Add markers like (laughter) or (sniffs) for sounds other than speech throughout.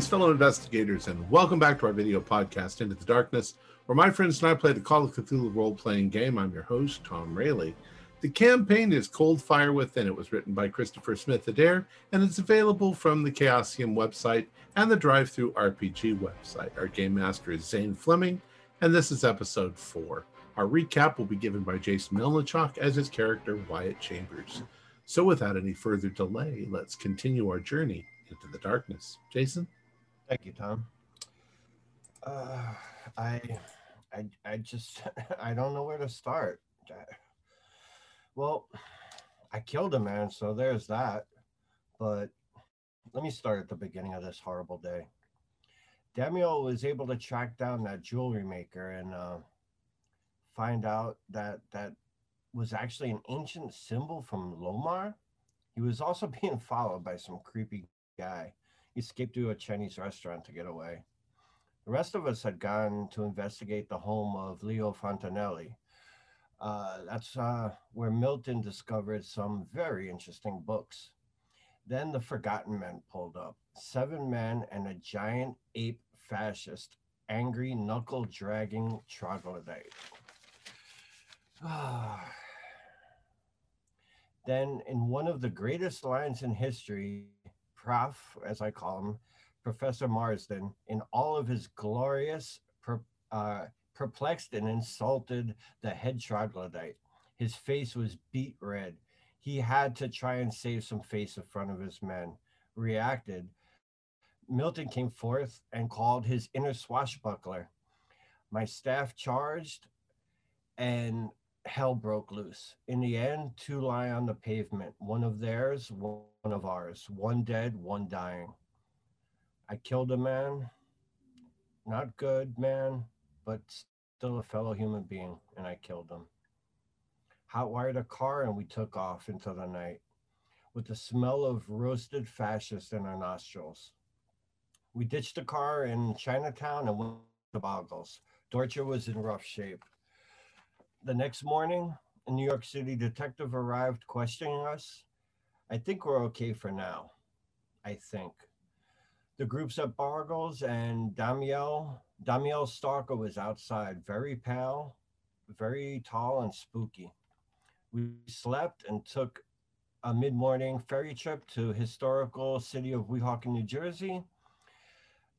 Greetings, fellow investigators, and welcome back to our video podcast, Into the Darkness, where my friends and I play the Call of Cthulhu role playing game. I'm your host, Tom Rayleigh. The campaign is Cold Fire Within. It was written by Christopher Smith Adair, and it's available from the Chaosium website and the Drive Through RPG website. Our game master is Zane Fleming, and this is episode four. Our recap will be given by Jason Melnichuk as his character, Wyatt Chambers. So, without any further delay, let's continue our journey into the darkness. Jason? Thank you, Tom. Uh, I, I, I just, (laughs) I don't know where to start. Well, I killed a man, so there's that. But let me start at the beginning of this horrible day. Damiel was able to track down that jewelry maker and uh, find out that that was actually an ancient symbol from Lomar. He was also (laughs) being followed by some creepy guy. Escaped to a Chinese restaurant to get away. The rest of us had gone to investigate the home of Leo Fontanelli. Uh, that's uh, where Milton discovered some very interesting books. Then the Forgotten Men pulled up seven men and a giant ape fascist, angry, knuckle dragging troglodyte. (sighs) then, in one of the greatest lines in history, Prof, as I call him, Professor Marsden, in all of his glorious, per, uh, perplexed and insulted the head troglodyte. His face was beet red. He had to try and save some face in front of his men. Reacted. Milton came forth and called his inner swashbuckler. My staff charged, and hell broke loose. In the end, two lie on the pavement, one of theirs, one of ours, one dead, one dying. I killed a man, not good man, but still a fellow human being, and I killed him. Hotwired a car and we took off into the night with the smell of roasted fascists in our nostrils. We ditched the car in Chinatown and went to Boggles. Dorcher was in rough shape. The next morning, a New York City detective arrived questioning us. I think we're okay for now. I think. The groups at Bargles and Damiel, Damiel Stalker was outside, very pale, very tall and spooky. We slept and took a mid-morning ferry trip to historical city of Weehawken, New Jersey,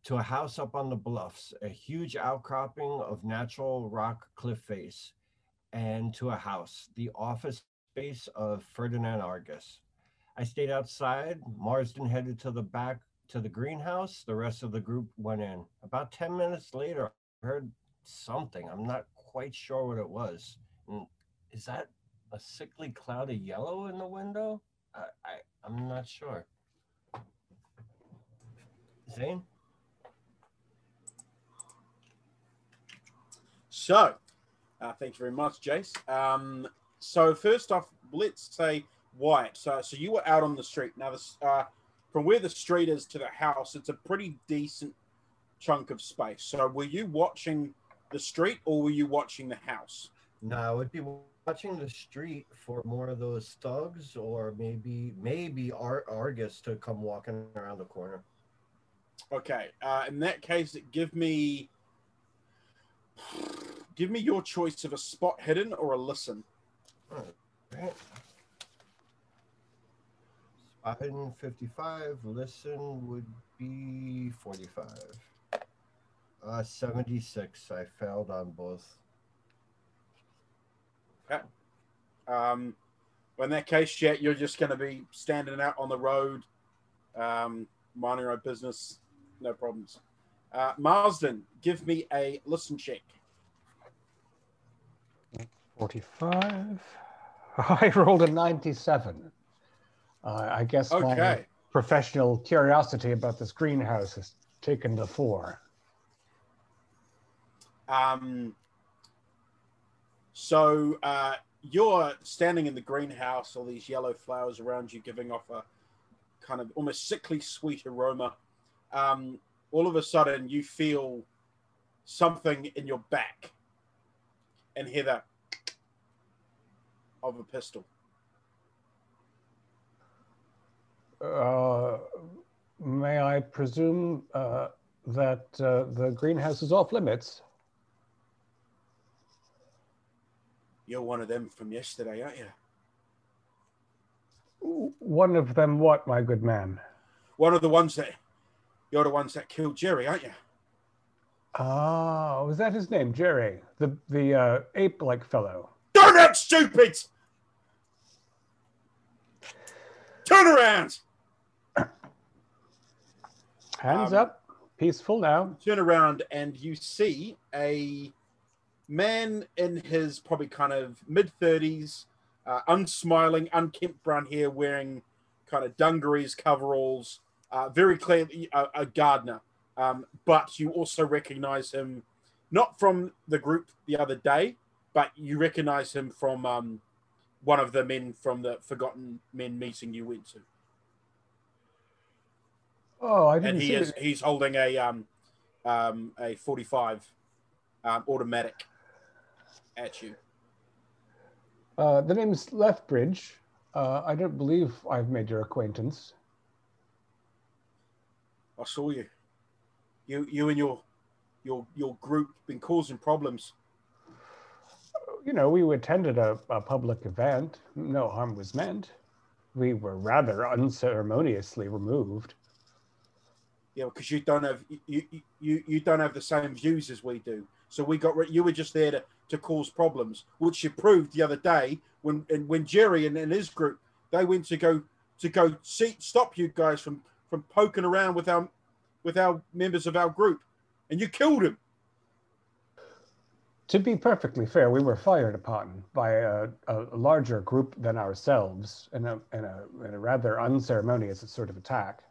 to a house up on the bluffs, a huge outcropping of natural rock cliff face and to a house, the office space of Ferdinand Argus. I stayed outside. Marsden headed to the back to the greenhouse. The rest of the group went in. About 10 minutes later, I heard something. I'm not quite sure what it was. And is that a sickly cloud of yellow in the window? I, I I'm not sure. Zane? So, uh, thanks very much, Jace. Um, so first off, let's say Wyatt. So, so you were out on the street. Now, this, uh, from where the street is to the house, it's a pretty decent chunk of space. So, were you watching the street or were you watching the house? No, I would be watching the street for more of those thugs, or maybe maybe Ar- Argus to come walking around the corner. Okay. Uh, in that case, give me Give me your choice of a spot hidden or a listen. Right. Spot hidden 55, listen would be 45. Uh, 76. I failed on both. Okay. Um, in that case, yeah, you're just going to be standing out on the road, um, minding your own business, no problems. Uh, Marsden, give me a listen check. 45. (laughs) I rolled a 97. Uh, I guess okay. my professional curiosity about this greenhouse has taken the fore. Um, so uh, you're standing in the greenhouse, all these yellow flowers around you, giving off a kind of almost sickly sweet aroma. Um, all of a sudden, you feel something in your back and hear that of a pistol? Uh, may I presume uh, that uh, the greenhouse is off limits? You're one of them from yesterday, aren't you? One of them, what, my good man? One of the ones that you're the ones that killed Jerry, aren't you? Ah, was that his name, Jerry? The the uh, ape-like fellow. Darn it, stupid! Turn around. Hands um, up. Peaceful now. Turn around and you see a man in his probably kind of mid 30s, uh, unsmiling, unkempt brown hair, wearing kind of dungarees, coveralls, uh, very clearly a, a gardener. Um, but you also recognize him not from the group the other day, but you recognize him from um, one of the men from the Forgotten Men meeting you went to. Oh, I didn't and he see is it. he's holding a um, um, a 45 um, automatic at you. Uh, the name is Lethbridge. Uh, I don't believe I've made your acquaintance. I saw you. You you and your your your group been causing problems. You know, we attended a, a public event. No harm was meant. We were rather unceremoniously removed. Yeah, because you don't have you, you you don't have the same views as we do. So we got you were just there to, to cause problems, which you proved the other day when and when Jerry and, and his group they went to go to go see stop you guys from from poking around with our with our members of our group, and you killed him. To be perfectly fair, we were fired upon by a, a larger group than ourselves in a, in, a, in a rather unceremonious sort of attack.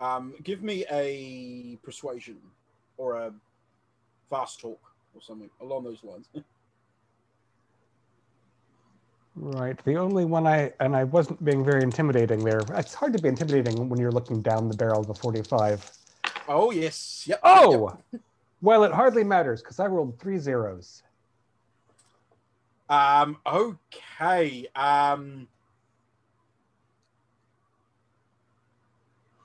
Um, give me a persuasion or a fast talk or something along those lines. (laughs) Right. The only one I and I wasn't being very intimidating there. It's hard to be intimidating when you're looking down the barrel of a 45. Oh yes. Yep. Oh. Yep. (laughs) Well, it hardly matters because I rolled three zeros. Um. Okay. Um.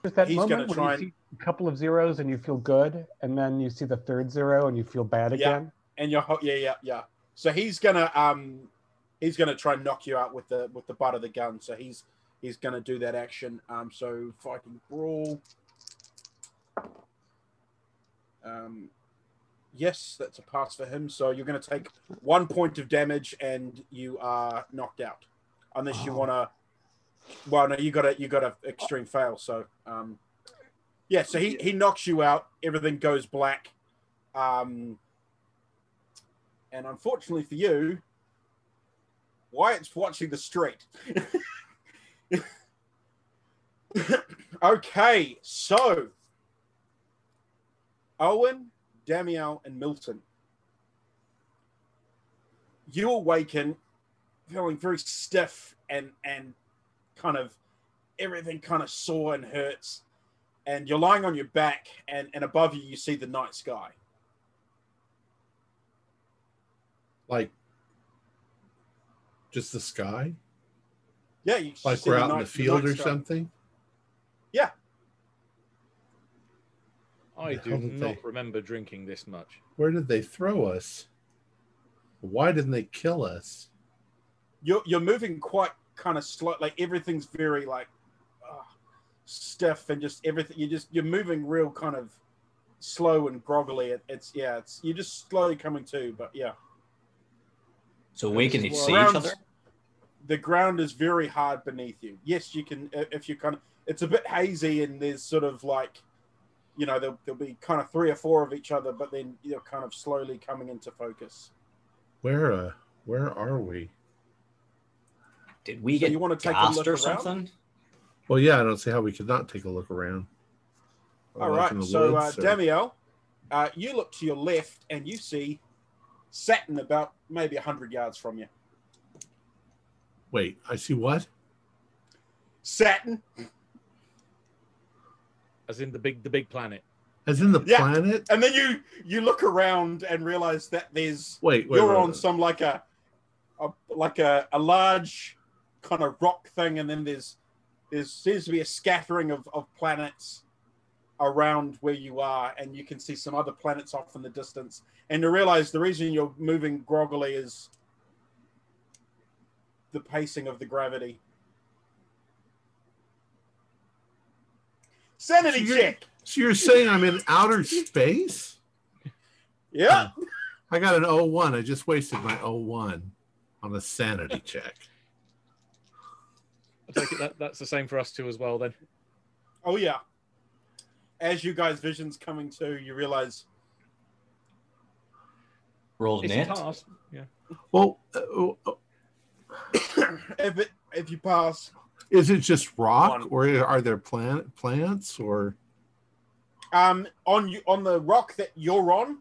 There's that He's moment when you and... see a couple of zeros and you feel good, and then you see the third zero and you feel bad again. Yeah. And you're yeah yeah yeah. So he's gonna um he's going to try and knock you out with the with the butt of the gun. So he's he's going to do that action. Um, so fighting brawl. Um, yes, that's a pass for him. So you're going to take one point of damage and you are knocked out, unless you oh. want to. Well, no, you got a you got a extreme fail. So um, yeah, so he he knocks you out. Everything goes black. Um, and unfortunately for you, Wyatt's watching the street. (laughs) okay, so Owen, Damiel, and Milton. You awaken feeling very stiff and and kind of everything kind of sore and hurts. And you're lying on your back, and, and above you, you see the night sky. Like just the sky? Yeah, you like we're out in the field or something. Yeah. I do not they... remember drinking this much. Where did they throw us? Why didn't they kill us? You're you're moving quite kind of slow. Like everything's very like uh, stiff and just everything. You just you're moving real kind of slow and groggily. It, it's yeah. It's you're just slowly coming to. But yeah. So we can see each other. The ground is very hard beneath you. Yes, you can. If you kind of, it's a bit hazy, and there's sort of like, you know, there'll, there'll be kind of three or four of each other, but then you're kind of slowly coming into focus. Where, uh, where are we? Did we so get you want to take a look or something? Well, yeah, I don't see how we could not take a look around. All right, so uh, Damiel, uh, you look to your left and you see Saturn about maybe 100 yards from you. Wait, I see what? Saturn. As in the big the big planet. As in the yeah. planet? And then you you look around and realize that there's wait, wait you're wait, on some like a, a like a, a large kind of rock thing and then there's there seems to be a scattering of, of planets around where you are, and you can see some other planets off in the distance. And to realize the reason you're moving groggily is the pacing of the gravity. Sanity so check. So you're saying I'm in outer space? Yeah. I got an 01. I just wasted my 01 on a sanity check. I take it that, that's the same for us too as well then. Oh yeah. As you guys' visions coming to, you realize roll net. Yeah. Well, uh, uh, (coughs) if it if you pass, is it just rock, One. or are there plant plants, or? Um, on you on the rock that you're on,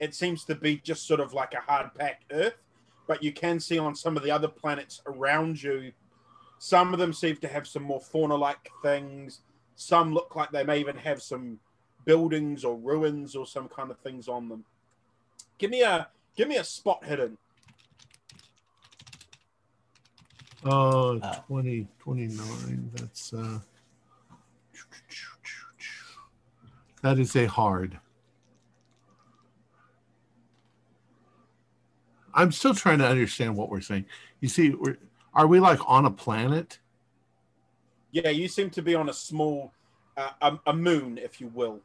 it seems to be just sort of like a hard packed Earth, but you can see on some of the other planets around you, some of them seem to have some more fauna like things. Some look like they may even have some buildings or ruins or some kind of things on them. Give me a give me a spot hidden. Uh, 20, 29. That's uh, that is a hard. I'm still trying to understand what we're saying. You see, we're, are we like on a planet? Yeah, you seem to be on a small, uh, a, a moon, if you will.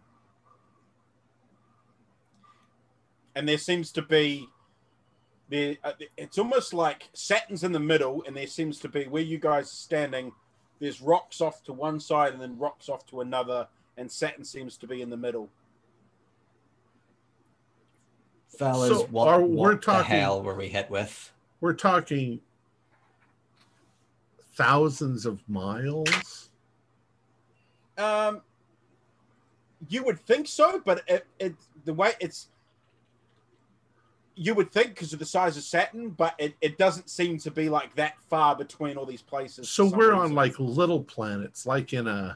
And there seems to be there, uh, it's almost like Saturn's in the middle, and there seems to be where you guys are standing. There's rocks off to one side, and then rocks off to another, and Saturn seems to be in the middle. Fellas, so what, are, what talking, the hell were we hit with? We're talking thousands of miles. Um, you would think so, but it, it the way it's you would think because of the size of Saturn, but it, it doesn't seem to be like that far between all these places. So we're on like little planets, like in a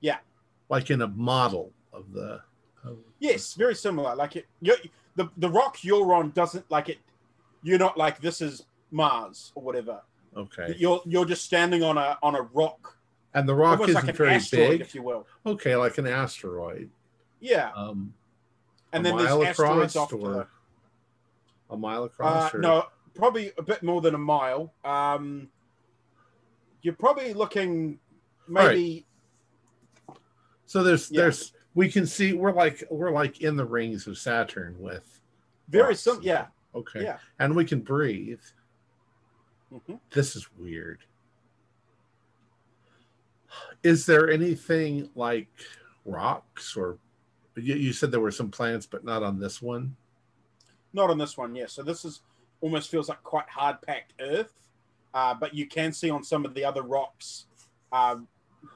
yeah, like in a model of the. Of yes, very similar. Like it, you the the rock you're on doesn't like it. You're not like this is Mars or whatever. Okay. You're you're just standing on a on a rock. And the rock isn't like very big, if you will. Okay, like an asteroid. Yeah. Um, and then there's asteroids off or a mile across? Uh, no, probably a bit more than a mile. Um, you're probably looking maybe. Right. So there's yeah. there's we can see we're like we're like in the rings of Saturn with very some yeah okay yeah and we can breathe. Mm-hmm. This is weird. Is there anything like rocks or you, you said there were some plants, but not on this one? Not on this one, yeah. So this is almost feels like quite hard packed earth, uh, but you can see on some of the other rocks uh,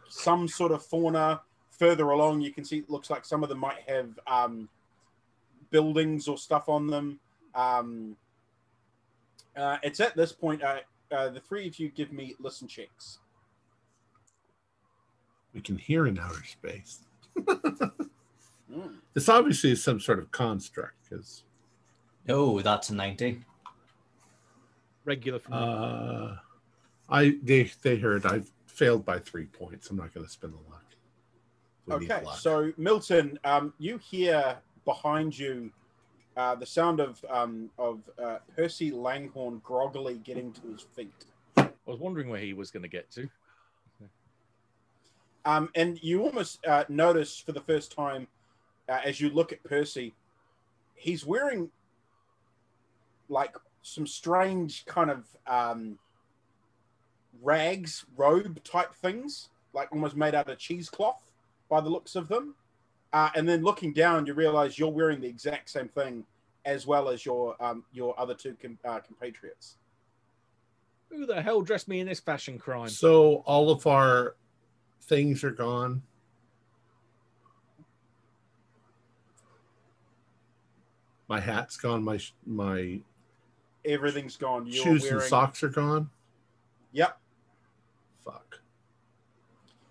some sort of fauna. Further along, you can see it looks like some of them might have um, buildings or stuff on them. Um, uh, it's at this point, uh, uh, the three of you give me listen checks. We can hear in outer space. (laughs) mm. This obviously is some sort of construct because Oh, that's a 90. Regular from uh, I they they heard I failed by three points. I'm not going to spend the luck. We okay, luck. so Milton, um, you hear behind you uh, the sound of um, of uh, Percy Langhorn groggily getting to his feet. I was wondering where he was going to get to. Um, and you almost uh, notice for the first time uh, as you look at Percy, he's wearing like some strange kind of um, rags, robe type things, like almost made out of cheesecloth by the looks of them. Uh, and then looking down, you realize you're wearing the exact same thing as well as your um, your other two com- uh, compatriots. Who the hell dressed me in this fashion crime? So all of our things are gone. My hat's gone. My my everything's gone. You're Shoes wearing... and socks are gone. Yep. Fuck.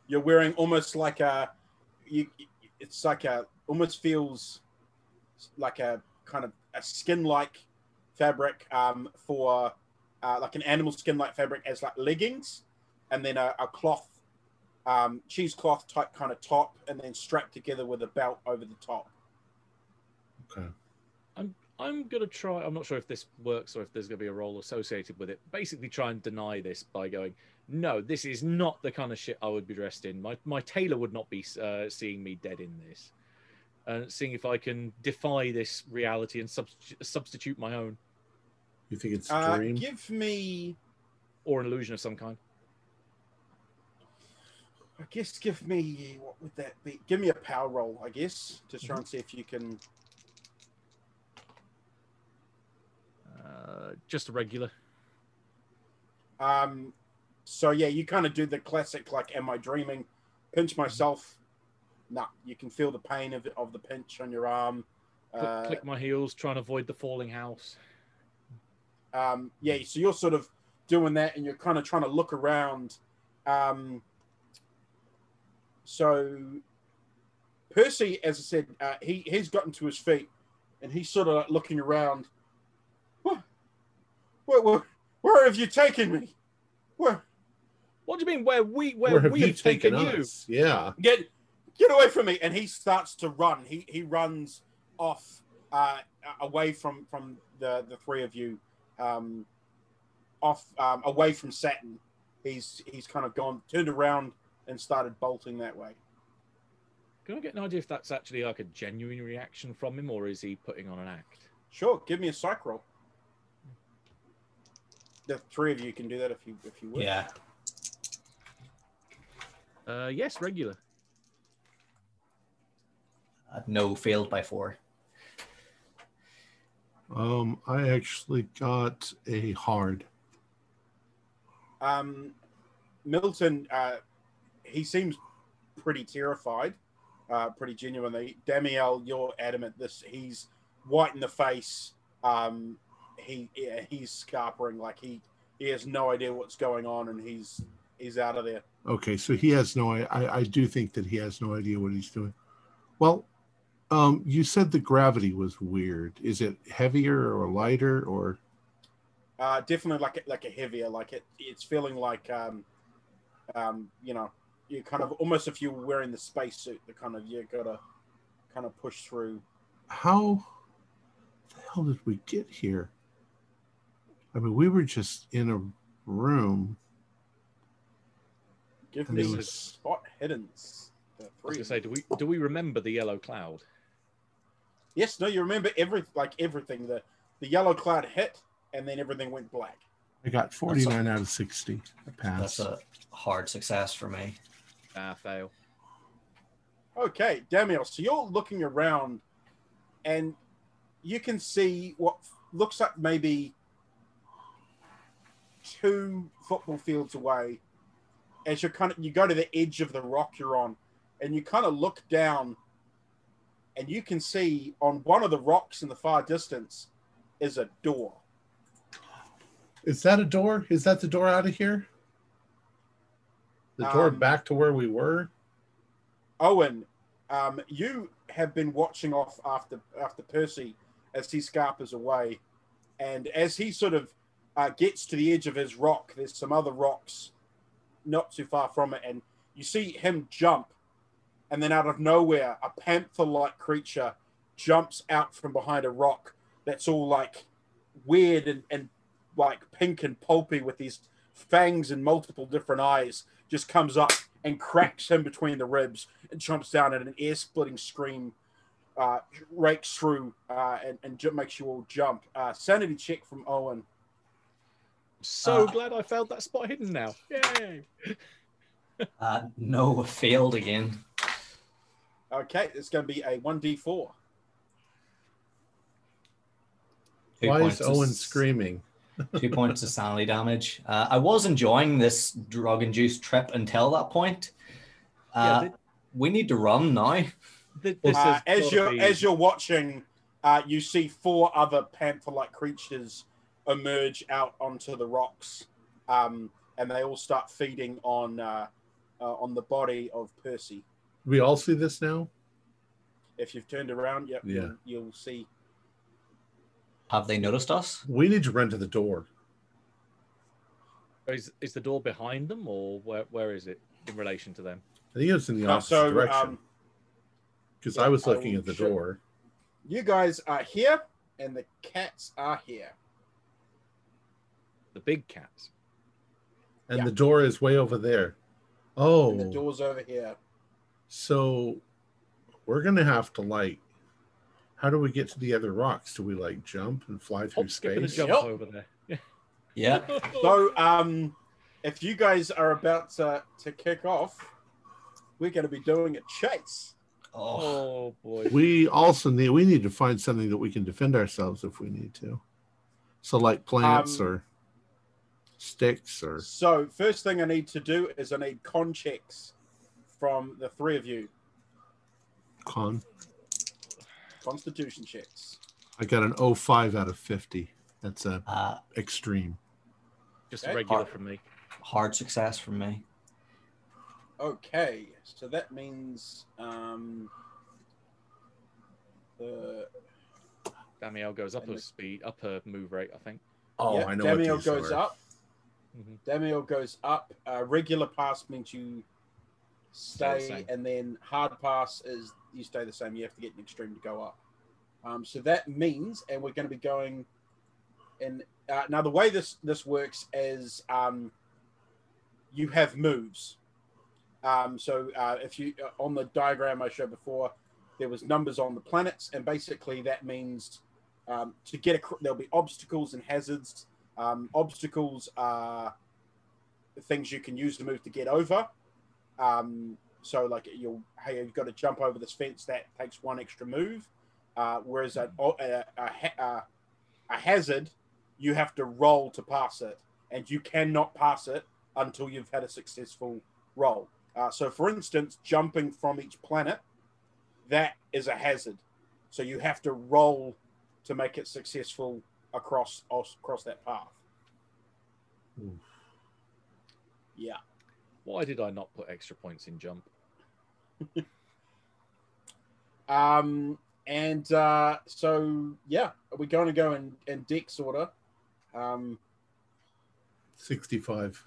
You're wearing almost like a. You, it's like a almost feels like a kind of a skin-like fabric um, for uh, like an animal skin-like fabric as like leggings, and then a, a cloth um, cheesecloth type kind of top, and then strapped together with a belt over the top. Okay. I'm I'm gonna try. I'm not sure if this works or if there's gonna be a roll associated with it. Basically, try and deny this by going, no, this is not the kind of shit I would be dressed in. My my tailor would not be uh, seeing me dead in this. And uh, seeing if I can defy this reality and substitute, substitute my own. You think it's a dream? Uh, give me, or an illusion of some kind. I guess give me what would that be? Give me a power roll, I guess, to try mm-hmm. and see if you can. Uh, just a regular. Um, so yeah, you kind of do the classic like, "Am I dreaming?" Pinch myself. Nah, you can feel the pain of, of the pinch on your arm. Click, uh, click my heels, trying to avoid the falling house. Um, yeah, so you're sort of doing that, and you're kind of trying to look around. Um, so Percy, as I said, uh, he he's gotten to his feet, and he's sort of like looking around. What? Where, where, where have you taken me? Where? What do you mean? Where we where, where have we have taken, taken you? Yeah. Get get away from me! And he starts to run. He he runs off uh, away from from the the three of you, um, off um, away from Saturn. He's he's kind of gone turned around and started bolting that way. Can I get an idea if that's actually like a genuine reaction from him, or is he putting on an act? Sure, give me a psych roll. The three of you can do that if you if you wish. Yeah. Uh, yes, regular. Uh, no, failed by four. Um, I actually got a hard. Um, Milton, uh, he seems pretty terrified, uh, pretty genuinely. Damiel, you're adamant this he's white in the face. Um, he yeah, he's scarpering like he he has no idea what's going on and he's he's out of there. Okay, so he has no I I do think that he has no idea what he's doing. Well, um, you said the gravity was weird. Is it heavier or lighter or? Uh, definitely like a, like a heavier. Like it, it's feeling like um, um, you know, you kind of almost if you were wearing the spacesuit, the kind of you gotta kind of push through. How the hell did we get here? I mean, we were just in a room. Give me was... spot hiddens. I was gonna say, do we do we remember the yellow cloud? Yes, no, you remember every like everything. The the yellow cloud hit, and then everything went black. I got forty nine out of sixty. I passed. That's a hard success for me. Ah, fail. Okay, Damiel. So you're looking around, and you can see what looks like maybe two football fields away. As you kind of you go to the edge of the rock you're on, and you kind of look down, and you can see on one of the rocks in the far distance is a door. Is that a door? Is that the door out of here? The door um, back to where we were. Owen, um, you have been watching off after after Percy as he scarpers away, and as he sort of uh, gets to the edge of his rock, there's some other rocks not too far from it, and you see him jump, and then out of nowhere, a panther-like creature jumps out from behind a rock that's all like weird and, and like pink and pulpy with these fangs and multiple different eyes just comes up and cracks him between the ribs and jumps down and an ear splitting scream uh, rakes through uh, and, and makes you all jump. Uh, sanity check from Owen. So uh, glad I found that spot hidden now. Yay! (laughs) uh, no, failed again. Okay, it's going to be a 1d4. Two Why is Owen screaming? (laughs) two points of sanity damage. Uh, I was enjoying this drug induced trip until that point. Uh, yeah, we need to run now. Uh, as you're be... as you're watching, uh, you see four other panther-like creatures emerge out onto the rocks, um, and they all start feeding on uh, uh, on the body of Percy. We all see this now. If you've turned around, yep, yeah, you'll, you'll see have they noticed us? We need to run to the door. Is, is the door behind them or where, where is it? in relation to them? I think it's in the opposite so, direction. Because um, yeah, I was looking I at the show. door. You guys are here, and the cats are here. The big cats. And yeah. the door is way over there. Oh. And the door's over here. So we're gonna have to like how do we get to the other rocks? Do we like jump and fly through Hop, space? jump yep. over there. (laughs) yeah. so um if you guys are about to, to kick off, we're gonna be doing a chase. Oh, oh boy. We also need we need to find something that we can defend ourselves if we need to. So like plants um, or sticks or so first thing I need to do is I need con checks from the three of you. Con. Constitution checks. I got an 05 out of 50. That's a uh, extreme. Just okay. a regular hard, from me. Hard success from me. Okay, so that means um, the Damiel goes up a speed, up a move rate, I think. Oh, I know. Damiel goes are. up. Mm-hmm. Damiel goes up. Uh, regular pass means you stay, and then hard pass is you stay the same. You have to get an extreme to go up. Um, so that means, and we're going to be going. And uh, now the way this this works is um, you have moves. Um, so uh, if you uh, on the diagram I showed before, there was numbers on the planets, and basically that means um, to get a there'll be obstacles and hazards. Um, obstacles are things you can use to move to get over. Um, so like you'll hey you've got to jump over this fence that takes one extra move, uh, whereas a, a, a, a hazard you have to roll to pass it, and you cannot pass it until you've had a successful roll. Uh, so, for instance, jumping from each planet, that is a hazard. So you have to roll to make it successful across across that path. Oof. Yeah. Why did I not put extra points in jump? (laughs) um, and uh, so yeah, we're going to go in, in dex order. Um, Sixty-five.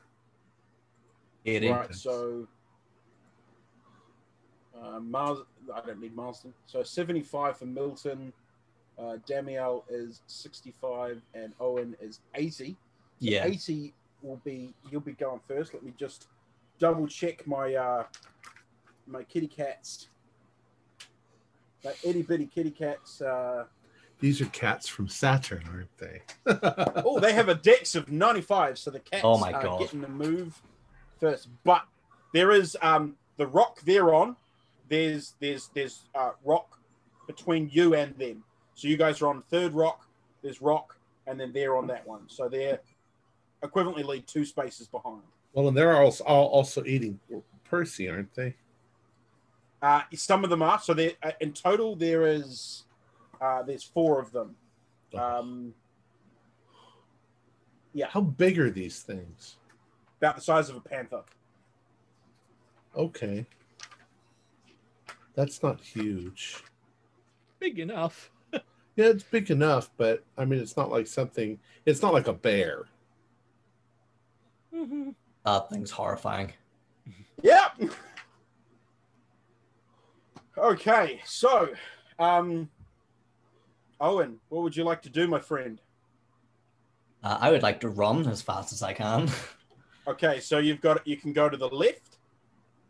Right. So uh, Mars. I don't need Marsden. So seventy-five for Milton. Uh, Damiel is sixty-five, and Owen is eighty. So yeah. Eighty will be. You'll be going first. Let me just double check my uh, my kitty cats. My itty bitty kitty cats. Uh, These are cats from Saturn, aren't they? (laughs) oh, they have a dex of 95, so the cats oh my are God. getting the move first. But there is um, the rock they're on. There's there's there's uh, rock between you and them. So you guys are on third rock. There's rock, and then they're on that one. So they're equivalently two spaces behind. Well, and they're also also eating Percy, aren't they? Uh, some of them are. So there, uh, in total, there is uh, there's four of them. Um, yeah. How big are these things? About the size of a panther. Okay. That's not huge. Big enough. Yeah, it's big enough, but I mean, it's not like something. It's not like a bear. Mm-hmm. (laughs) That thing's horrifying. Yep. Okay, so, um, Owen, what would you like to do, my friend? Uh, I would like to run as fast as I can. (laughs) okay, so you've got you can go to the left.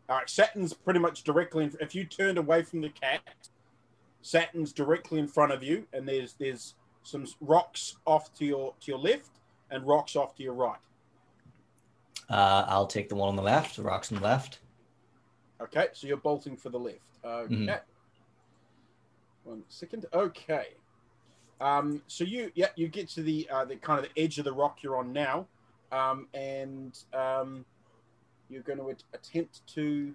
All right, Saturn's pretty much directly. In, if you turned away from the cat, Saturn's directly in front of you, and there's there's some rocks off to your to your left and rocks off to your right. Uh, I'll take the one on the left. The rocks on the left. Okay, so you're bolting for the left. Okay. Mm-hmm. One second. Okay. Um, so you yeah you get to the uh, the kind of the edge of the rock you're on now, um, and um, you're going to attempt to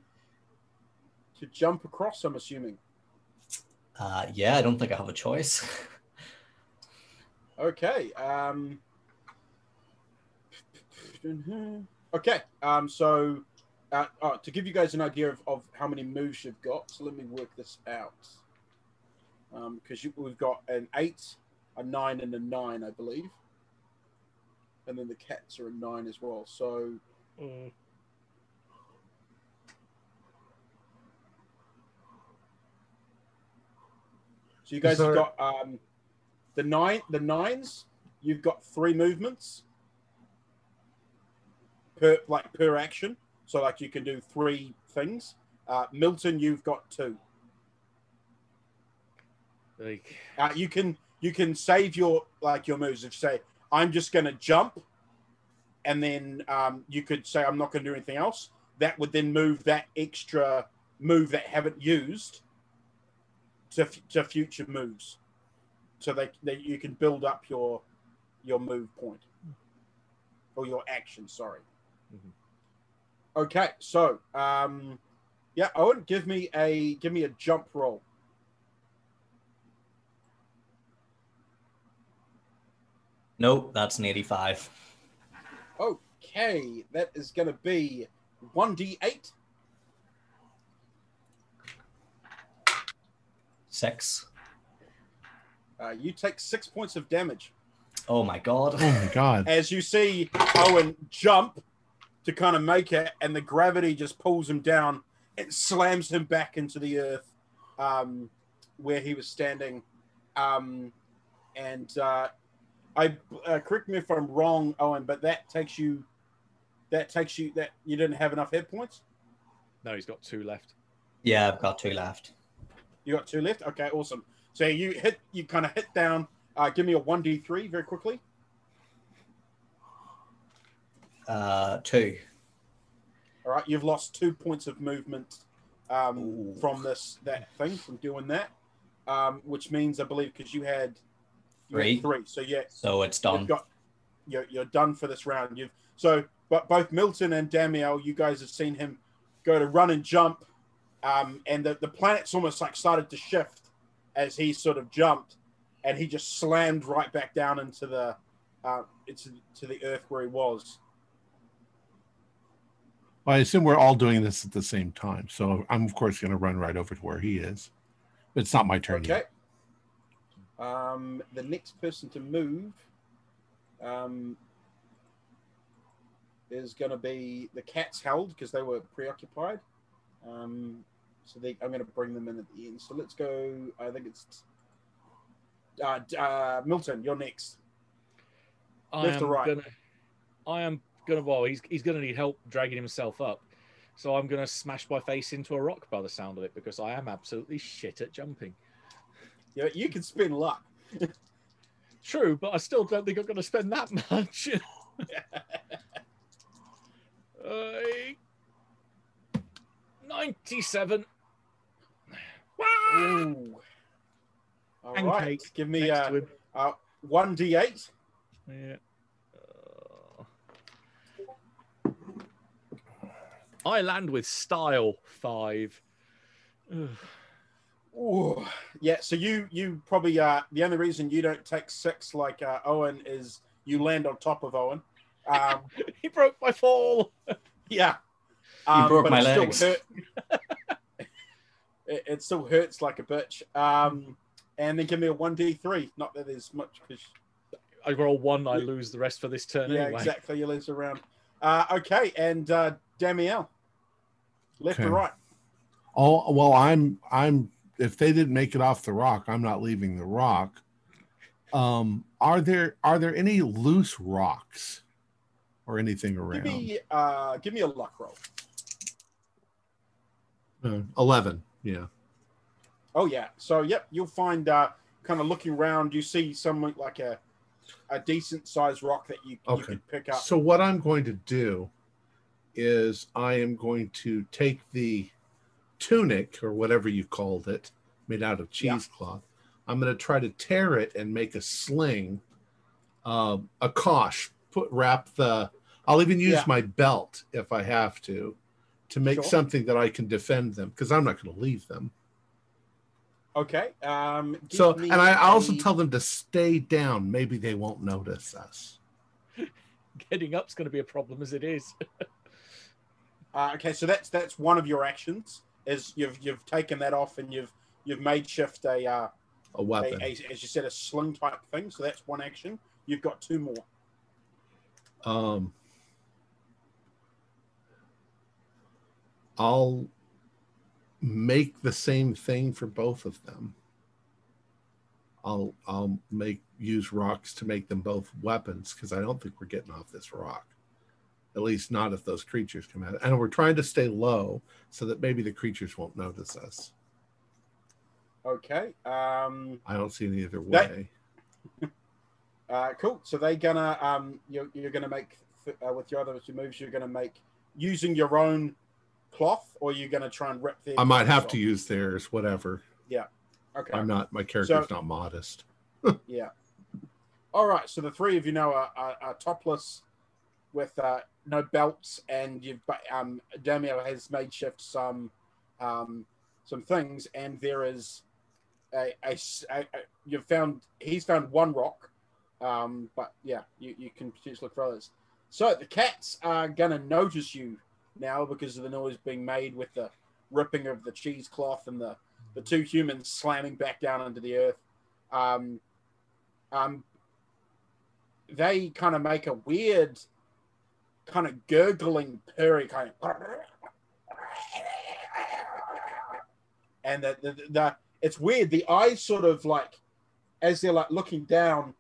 to jump across. I'm assuming. Uh, yeah, I don't think I have a choice. (laughs) okay. Um, (laughs) okay. Um, so uh, oh, to give you guys an idea of, of how many moves you've got, so let me work this out. Because um, we've got an eight, a nine, and a nine, I believe. And then the cats are a nine as well. So. Mm. So you guys there... have got um, the nine, the nines. You've got three movements per like per action. So like you can do three things. Uh, Milton, you've got two. Like uh, you can you can save your like your moves. If you say I'm just going to jump, and then um, you could say I'm not going to do anything else. That would then move that extra move that haven't used to, to future moves, so that, that you can build up your your move point or your action. Sorry. Mm-hmm. Okay, so um, yeah, Owen, give me a give me a jump roll. Nope, that's an 85. Okay, that is going to be 1d8. Six. Uh, you take six points of damage. Oh my god. Oh my god. (laughs) As you see Owen jump to kind of make it, and the gravity just pulls him down. and slams him back into the earth um, where he was standing. Um, and uh, I uh, correct me if I'm wrong, Owen, but that takes you. That takes you. That you didn't have enough hit points. No, he's got two left. Yeah, I've got two left. You got two left. Okay, awesome. So you hit. You kind of hit down. Uh, give me a one d three very quickly. Uh, two. All right, you've lost two points of movement um, from this that thing from doing that, um, which means I believe because you had Three. Three. So yeah. So it's done. Got, you're, you're done for this round. You've so but both Milton and Damiel, you guys have seen him go to run and jump, um, and the, the planet's almost like started to shift as he sort of jumped, and he just slammed right back down into the uh, into to the earth where he was. Well, I assume we're all doing this at the same time, so I'm of course going to run right over to where he is. But it's not my turn okay. yet. Um, the next person to move um, is going to be the cats held because they were preoccupied. Um, so they, I'm going to bring them in at the end. So let's go. I think it's uh, uh, Milton. You're next. I Left am right. Gonna, I am gonna. Well, he's he's gonna need help dragging himself up. So I'm gonna smash my face into a rock by the sound of it because I am absolutely shit at jumping. Yeah, you can spend luck. True, but I still don't think I'm going to spend that (laughs) much. (laughs) uh, 97. Ooh. All right. Give me uh, uh, 1d8. Yeah. Uh, I land with style five. Ooh, yeah. So you you probably uh the only reason you don't take six like uh, Owen is you land on top of Owen. Um, (laughs) he broke my fall. Yeah, um, he broke my legs. (laughs) it, it, still hurts like a bitch. Um, and then give me a one d three. Not that there's much because I roll one, I lose the rest for this turn. Yeah, anyway. exactly. You lose a round. Uh, okay, and uh, Damiel, left okay. or right? Oh well, I'm I'm if they didn't make it off the rock, I'm not leaving the rock. Um, are there are there any loose rocks or anything around? Give me uh, give me a luck roll. Uh, Eleven, yeah. Oh yeah. So yep, you'll find uh, kind of looking around, you see something like a a decent sized rock that you, okay. you could pick up. So what I'm going to do is I am going to take the tunic or whatever you called it, made out of cheesecloth. Yeah. I'm going to try to tear it and make a sling, uh, a cosh. Put wrap the. I'll even use yeah. my belt if I have to, to make sure. something that I can defend them because I'm not going to leave them. Okay. Um, so, and I a... also tell them to stay down. Maybe they won't notice us. (laughs) Getting up's going to be a problem as it is. (laughs) uh, okay, so that's that's one of your actions is you've you've taken that off and you've you've made shift a uh, a weapon, a, a, as you said, a sling type thing. So that's one action. You've got two more. Um, I'll make the same thing for both of them. I'll I'll make use rocks to make them both weapons because I don't think we're getting off this rock. At least not if those creatures come out. And we're trying to stay low so that maybe the creatures won't notice us. Okay. Um, I don't see any other way. (laughs) uh, cool. So they're gonna um, you're, you're gonna make uh, with your other two moves. You're gonna make using your own cloth, or you're gonna try and rip their. I might have to use theirs. Whatever. Yeah. Okay. I'm not. My character's so, not modest. (laughs) yeah. All right. So the three of you now are, are, are topless, with uh, no belts, and you've um, Damio has made shift some um, some things, and there is a, a, a, a you've found he's found one rock, um, but yeah, you, you can potentially look for others. So the cats are gonna notice you now because of the noise being made with the ripping of the cheesecloth and the the two humans slamming back down into the earth. Um, um, they kind of make a weird, kind of gurgling, purry kind of, and the, the, the it's weird. The eyes sort of like, as they're like looking down,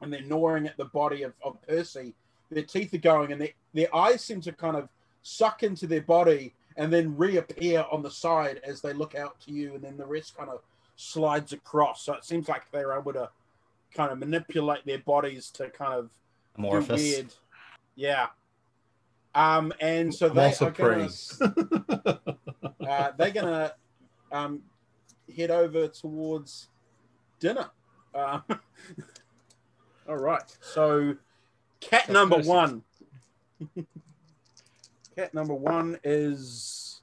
and they're gnawing at the body of, of Percy. Their teeth are going, and their their eyes seem to kind of suck into their body and then reappear on the side as they look out to you, and then the rest kind of slides across. So it seems like they're able to kind of manipulate their bodies to kind of amorphous. weird. Yeah. Um, and so they are gonna, (laughs) uh, they're gonna um, head over towards dinner. Uh, (laughs) all right. So, cat number one. (laughs) Cat number one is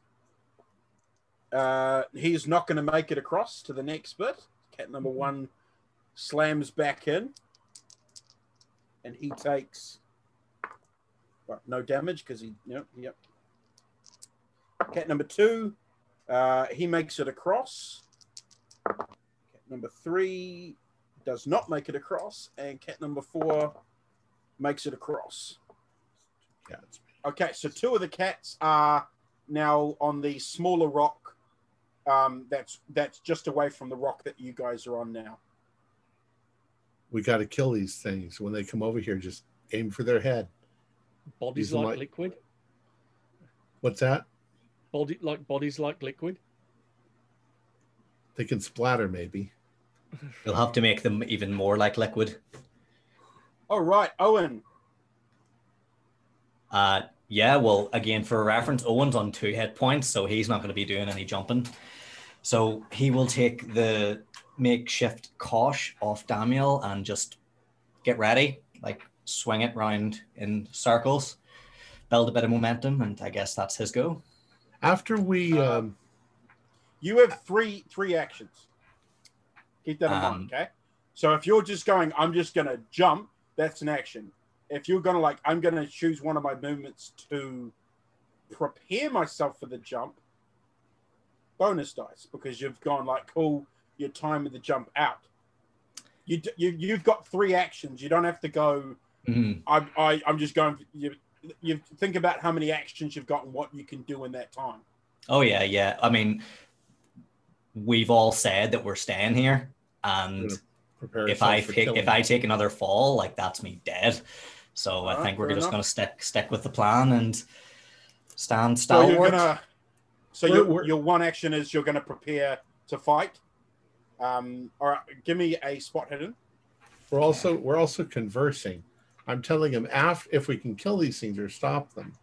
uh, he's not going to make it across to the next bit. Cat number mm-hmm. one slams back in, and he takes well, no damage because he yep yep. Cat number two, uh, he makes it across. Cat number three does not make it across, and cat number four makes it across. Cats. Okay, so two of the cats are now on the smaller rock. Um, that's that's just away from the rock that you guys are on now. We got to kill these things when they come over here. Just aim for their head. Bodies like, like liquid. What's that? Body like bodies like liquid. They can splatter, maybe. You'll have to make them even more like liquid. All right, Owen. Uh, yeah, well, again, for reference, Owen's on two hit points, so he's not going to be doing any jumping. So he will take the makeshift cosh off Daniel and just get ready, like swing it round in circles, build a bit of momentum, and I guess that's his go. After we, uh, um... you have three three actions. Keep that in um, mind, okay? So if you're just going, I'm just going to jump, that's an action if you're gonna like, I'm gonna choose one of my movements to prepare myself for the jump. Bonus dice because you've gone like, cool, your time of the jump out. You you you've got three actions. You don't have to go. Mm-hmm. I, I I'm just going. You you think about how many actions you've got and what you can do in that time. Oh yeah, yeah. I mean, we've all said that we're staying here, and if I pick, if I take another fall, like that's me dead. So I think we're just going to stick stick with the plan and stand stalwart. So, gonna, so your, your one action is you're going to prepare to fight. Um, all right, give me a spot hidden. We're also we're also conversing. I'm telling him after if we can kill these things or stop them,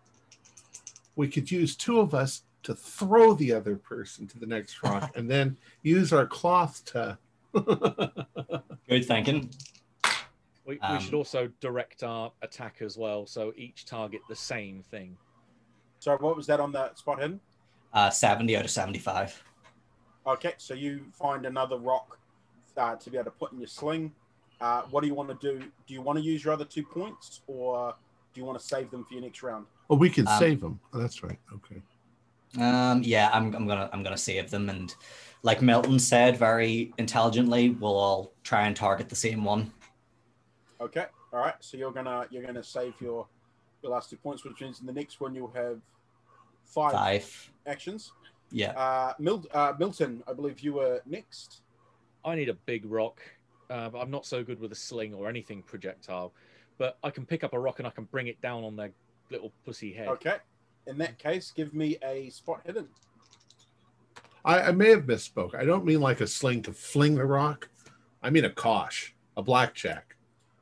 we could use two of us to throw the other person to the next rock (laughs) and then use our cloth to. (laughs) Good thinking. We, um, we should um, also direct our attack as well, so each target the same thing. So what was that on that spot hidden? Uh, 70 out of 75. Okay, so you find another rock uh, to be able to put in your sling. Uh, what do you want to do? Do you want to use your other two points, or do you want to save them for your next round? Oh, we can um, save them. Oh, that's right. Okay. Um, yeah, I'm, I'm gonna I'm gonna save them, and like Milton said very intelligently, we'll all try and target the same one. Okay. All right. So you're gonna you're gonna save your your last two points, which means in the next one you'll have five, five. actions. Yeah. Uh, Mil- uh, Milton, I believe you were next. I need a big rock. Uh, but I'm not so good with a sling or anything projectile. But I can pick up a rock and I can bring it down on their little pussy head. Okay. In that case, give me a spot hidden. I, I may have misspoke. I don't mean like a sling to fling the rock. I mean a cosh, a blackjack.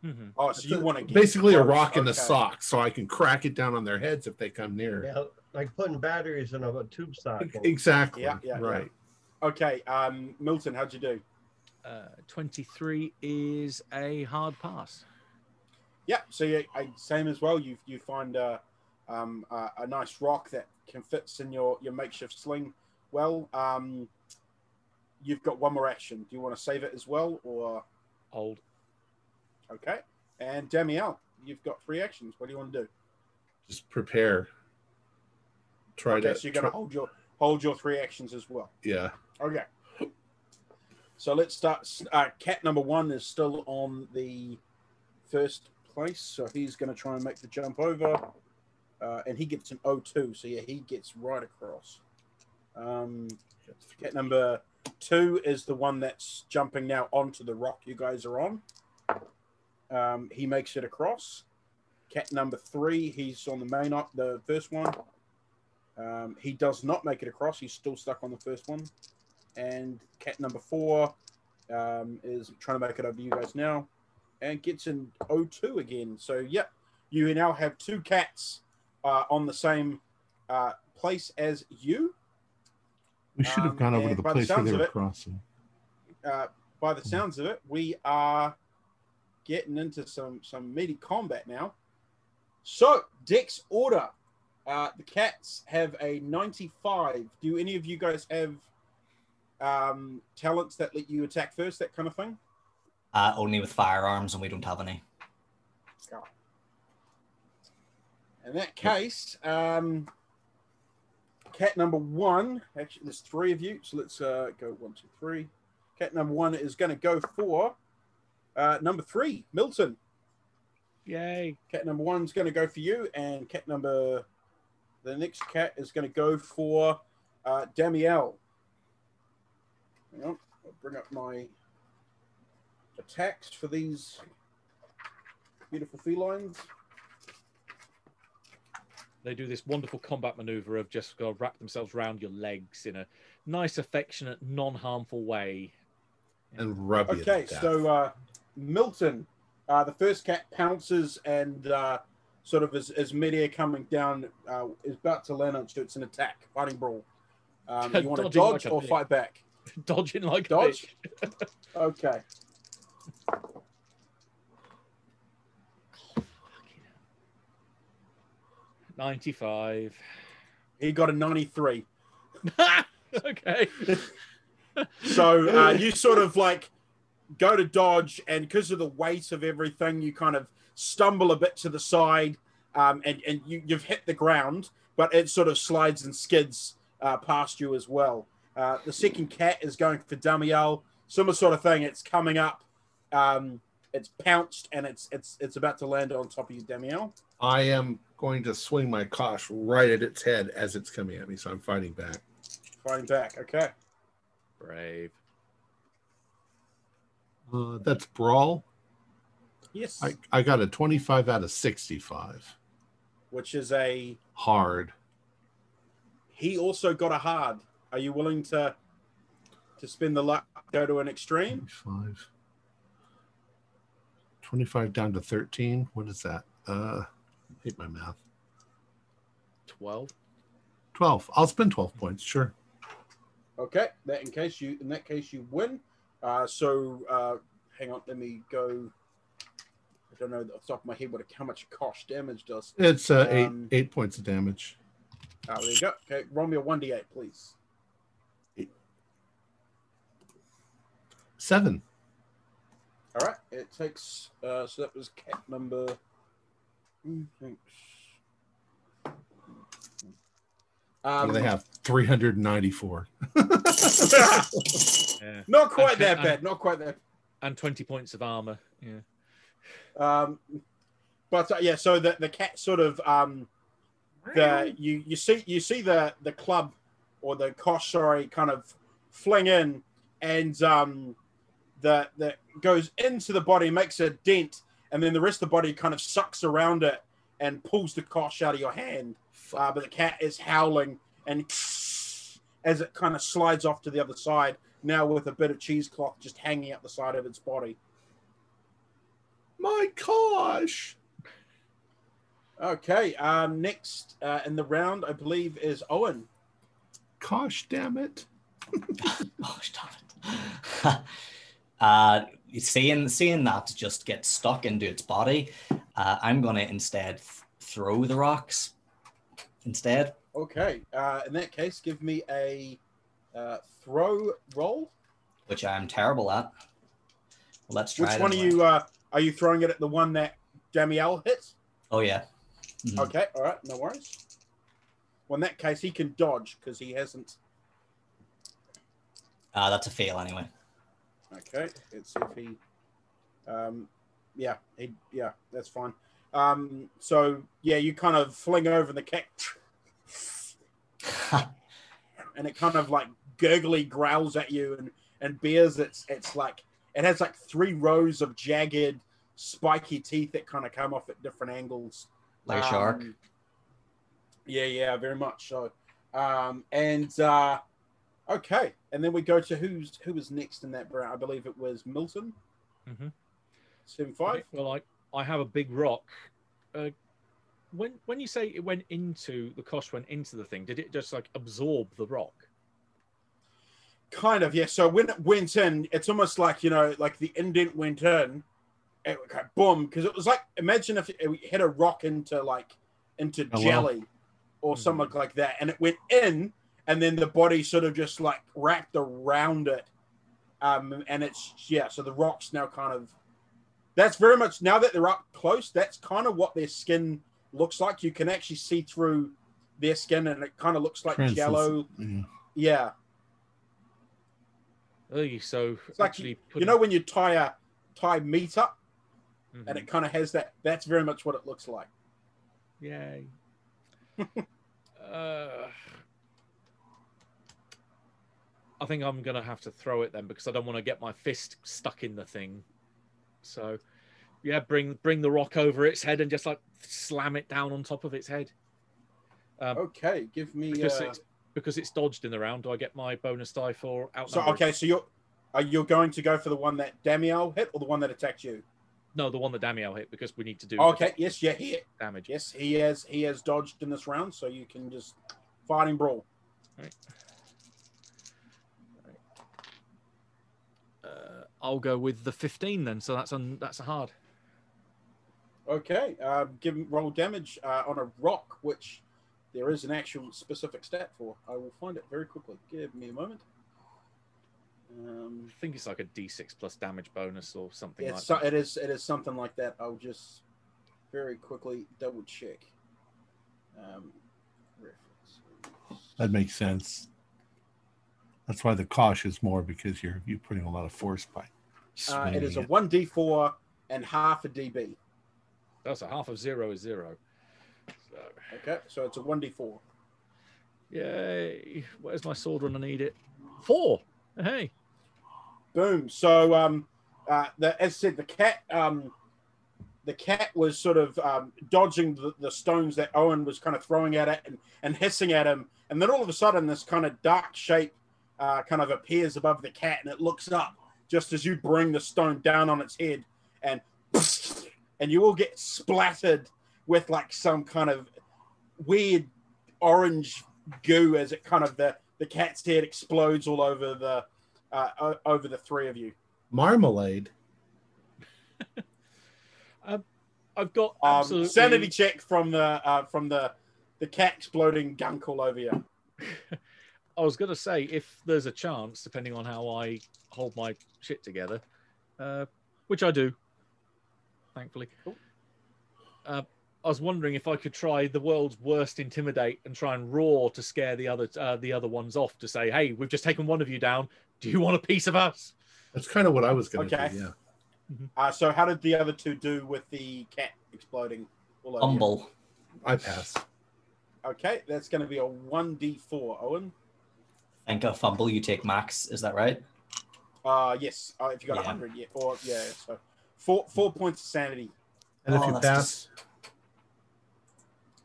Mm-hmm. Oh, so you want to basically a rock in the sock, so I can crack it down on their heads if they come near. Yeah, like putting batteries in a tube sock. Exactly. Yeah, yeah, right. Yeah. Okay, um, Milton, how'd you do? Uh, Twenty-three is a hard pass. Yeah, so yeah, same as well. You you find a, um, a, a nice rock that can fits in your your makeshift sling well. Um, you've got one more action. Do you want to save it as well, or hold? Okay. And Damiel, you've got three actions. What do you want to do? Just prepare. Try okay, to. So you're going to hold your hold your three actions as well. Yeah. Okay. So let's start. Uh, cat number one is still on the first place, so he's going to try and make the jump over, uh, and he gets an O2. So yeah, he gets right across. Um, cat number two is the one that's jumping now onto the rock you guys are on. Um, he makes it across. Cat number three, he's on the main up, the first one. Um, he does not make it across. He's still stuck on the first one. And cat number four um, is trying to make it over you guys now and gets an O2 again. So, yep, you now have two cats uh, on the same uh, place as you. We should have um, gone over to the place where they were it, crossing. Uh, by the sounds of it, we are getting into some some meaty combat now. So, Dex order. Uh, the cats have a 95. Do any of you guys have um, talents that let you attack first, that kind of thing? Uh, only with firearms, and we don't have any. Oh. In that case, um, cat number one, actually, there's three of you, so let's uh, go one, two, three. Cat number one is going to go for uh, number three, Milton. Yay. Cat number one's going to go for you, and cat number, the next cat is going to go for uh, Damiel. Hang on, I'll bring up my attacks for these beautiful felines. They do this wonderful combat maneuver of just go wrap themselves around your legs in a nice, affectionate, non-harmful way. And rub Okay, so uh, Milton, uh, the first cat pounces and uh, sort of as, as midair coming down uh, is about to land on you. It's an attack, fighting brawl. Um, you want to dodge like or fight back? Dodging like dodge. (laughs) (laughs) okay. Ninety-five. He got a ninety-three. (laughs) okay. so uh, you sort of like go to dodge, and because of the weight of everything, you kind of stumble a bit to the side, um, and and you, you've hit the ground, but it sort of slides and skids uh, past you as well. Uh, the second cat is going for Damiel, similar sort of thing. It's coming up, um, it's pounced, and it's it's it's about to land on top of you, Damiel. I am going to swing my cosh right at its head as it's coming at me, so I'm fighting back. Fighting back, okay. Brave. Uh, that's brawl. Yes. I, I got a 25 out of 65. Which is a hard. He also got a hard. Are you willing to to spin the luck, go to an extreme? 25. 25 down to 13. What is that? Uh hate my math. 12. 12. I'll spend 12 points, sure. Okay. That in case you in that case you win. Uh, so uh, hang on, let me go. I don't know off the top of my head what how much cosh damage does. It's uh, um, eight eight points of damage. Oh, there you go. Okay, roll me a one d eight, please. Eight. Seven. All right, it takes. Uh, so that was cat number. Thanks. Um, they have 394. (laughs) yeah. Not quite and, that bad. not quite that. And 20 points of armor. Yeah. Um, but uh, yeah, so the, the cat sort of um, the you you see you see the the club or the cosh sorry kind of fling in and um, that that goes into the body, makes a dent, and then the rest of the body kind of sucks around it and pulls the cosh out of your hand. Uh, but the cat is howling and (sniffs) as it kind of slides off to the other side, now with a bit of cheesecloth just hanging out the side of its body. My gosh. Okay, um, next uh, in the round, I believe, is Owen. Gosh, damn it. (laughs) Gosh, damn it. (laughs) uh, seeing, seeing that just get stuck into its body, uh, I'm going to instead th- throw the rocks instead. Okay, uh, in that case, give me a uh, throw roll. Which I'm terrible at. Let's try. Which one are you? Uh, are you throwing it at the one that Damiel hits? Oh yeah. Mm-hmm. Okay, all right, no worries. Well, in that case, he can dodge because he hasn't. Uh, that's a fail anyway. Okay, let's see if he. Um, yeah, he, yeah, that's fine. Um, so yeah, you kind of fling over the cat, (laughs) and it kind of like gurgly growls at you and and bears its it's like it has like three rows of jagged, spiky teeth that kind of come off at different angles. Like a um, shark. Yeah, yeah, very much so. Um, and uh, okay, and then we go to who's who was next in that round. I believe it was Milton. Mm-hmm. Seven five. Well, I I have a big rock. Uh, when when you say it went into the cosh went into the thing, did it just like absorb the rock? Kind of, yeah. So when it went in, it's almost like you know, like the indent went in, it kind of boom, because it was like imagine if it hit a rock into like into oh, jelly or mm-hmm. something like that, and it went in, and then the body sort of just like wrapped around it, um, and it's yeah. So the rocks now kind of that's very much now that they're up close. That's kind of what their skin looks like. You can actually see through their skin, and it kind of looks like jello. Mm-hmm. Yeah. Oh, so it's like you, putting... you know when you tie a tie meat up, mm-hmm. and it kind of has that. That's very much what it looks like. Yay. (laughs) uh, I think I'm gonna have to throw it then because I don't want to get my fist stuck in the thing. So, yeah, bring bring the rock over its head and just like slam it down on top of its head. Um, okay, give me because, uh... it's, because it's dodged in the round. Do I get my bonus die for out? So okay, so you're are you going to go for the one that Damiel hit or the one that attacked you? No, the one that Damiel hit because we need to do. Okay, yes, yeah, he damage. Yes, he has he has dodged in this round, so you can just fighting brawl. Right. I'll go with the 15 then. So that's on that's a hard. Okay, uh, give roll damage uh, on a rock, which there is an actual specific stat for. I will find it very quickly. Give me a moment. Um, I think it's like a D6 plus damage bonus or something like so, that. It is. It is something like that. I'll just very quickly double check. Um, that makes sense. That's why the cosh is more because you're you're putting a lot of force by uh, it is a one d four and half a DB. That's a half of zero is zero. So. Okay, so it's a one d four. Yay! Where's my sword when I need it? Four. Hey. Boom. So um, uh, the, as I said, the cat um, the cat was sort of um, dodging the, the, stones that Owen was kind of throwing at it and, and hissing at him. And then all of a sudden, this kind of dark shape uh, kind of appears above the cat and it looks up just as you bring the stone down on its head and (laughs) and you will get splattered with like some kind of weird orange goo as it kind of the the cat's head explodes all over the uh, over the three of you. Marmalade. (laughs) um, I've got um, absolutely... um, sanity check from the uh, from the the cat exploding gunk all over you. (laughs) I was going to say, if there's a chance, depending on how I hold my shit together, uh, which I do, thankfully. Uh, I was wondering if I could try the world's worst intimidate and try and roar to scare the other uh, the other ones off to say, "Hey, we've just taken one of you down. Do you want a piece of us?" That's kind of what I was going to okay. do. Yeah. Mm-hmm. Uh, so, how did the other two do with the cat exploding? Fumble. I pass. Okay, that's going to be a one d four, Owen think a fumble you take max. Is that right? Uh yes. Uh, if you got a Yeah. hundred, yeah, or yeah. So four four points of sanity. And if Oh, you that's pass,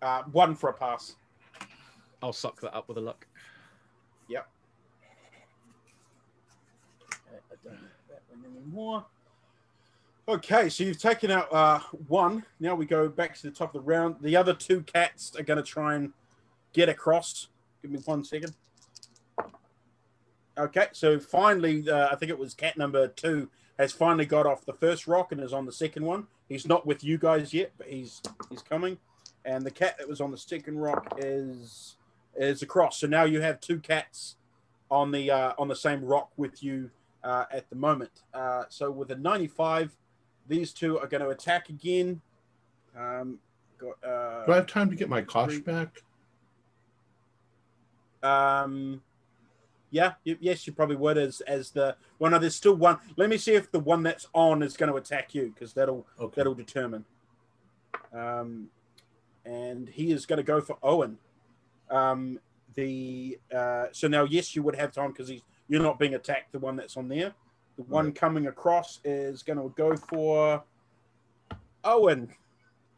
Uh, one for a pass. I'll suck that up with a luck. Yep. Uh, I don't need that one anymore. Okay, so you've taken out uh, one. Now we go back to the top of the round. The other two cats are going to try and get across. Give me one second. Okay, so finally, uh, I think it was cat number two has finally got off the first rock and is on the second one. He's not with you guys yet, but he's he's coming. And the cat that was on the second rock is is across. So now you have two cats on the uh, on the same rock with you uh, at the moment. Uh, so with a 95, these two are going to attack again. Um, got, uh, do I have time to get my cosh back? Um, yeah, yes, you probably would. As as the well, no, there's still one. Let me see if the one that's on is going to attack you because that'll Okay. that'll determine. Um, and he is going to go for Owen. Um, the uh, so now yes, you would have time because he's you're not being attacked. The one that's on there, the one Right. coming across is going to go for Owen.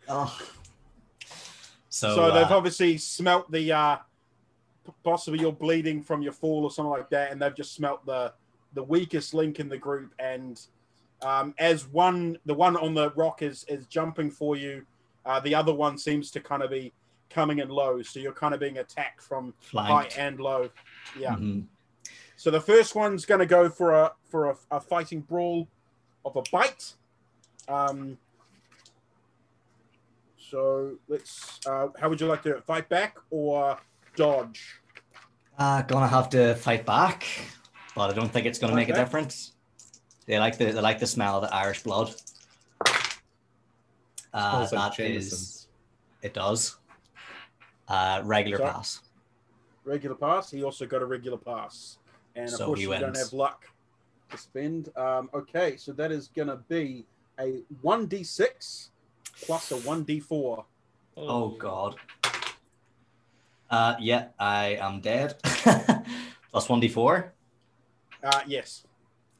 Oh. So, So, they've uh, obviously smelt the uh, possibly you're bleeding from your fall or something like that, and they've just smelt the the weakest link in the group. And um, as one the one on the rock is is jumping for you, uh, the other one seems to kind of be coming in low. So you're kind of being attacked from flanked. high and low. Yeah. Mhm. So the first one's going to go for a for a, a fighting brawl of a bite. Um, so let's. Uh, how would you like to? Fight back or dodge? Uh, gonna have to fight back, but I don't think it's gonna make a difference. They like the they like the smell of the Irish blood. Uh, that is, it does. Uh, regular pass. Regular pass. He also got a regular pass, and of So course he you don't have luck to spend. Um, okay, so that is to be a one d six plus a one d four. Oh God. Uh, yeah, I am dead. (laughs) Plus one d four. Uh, yes.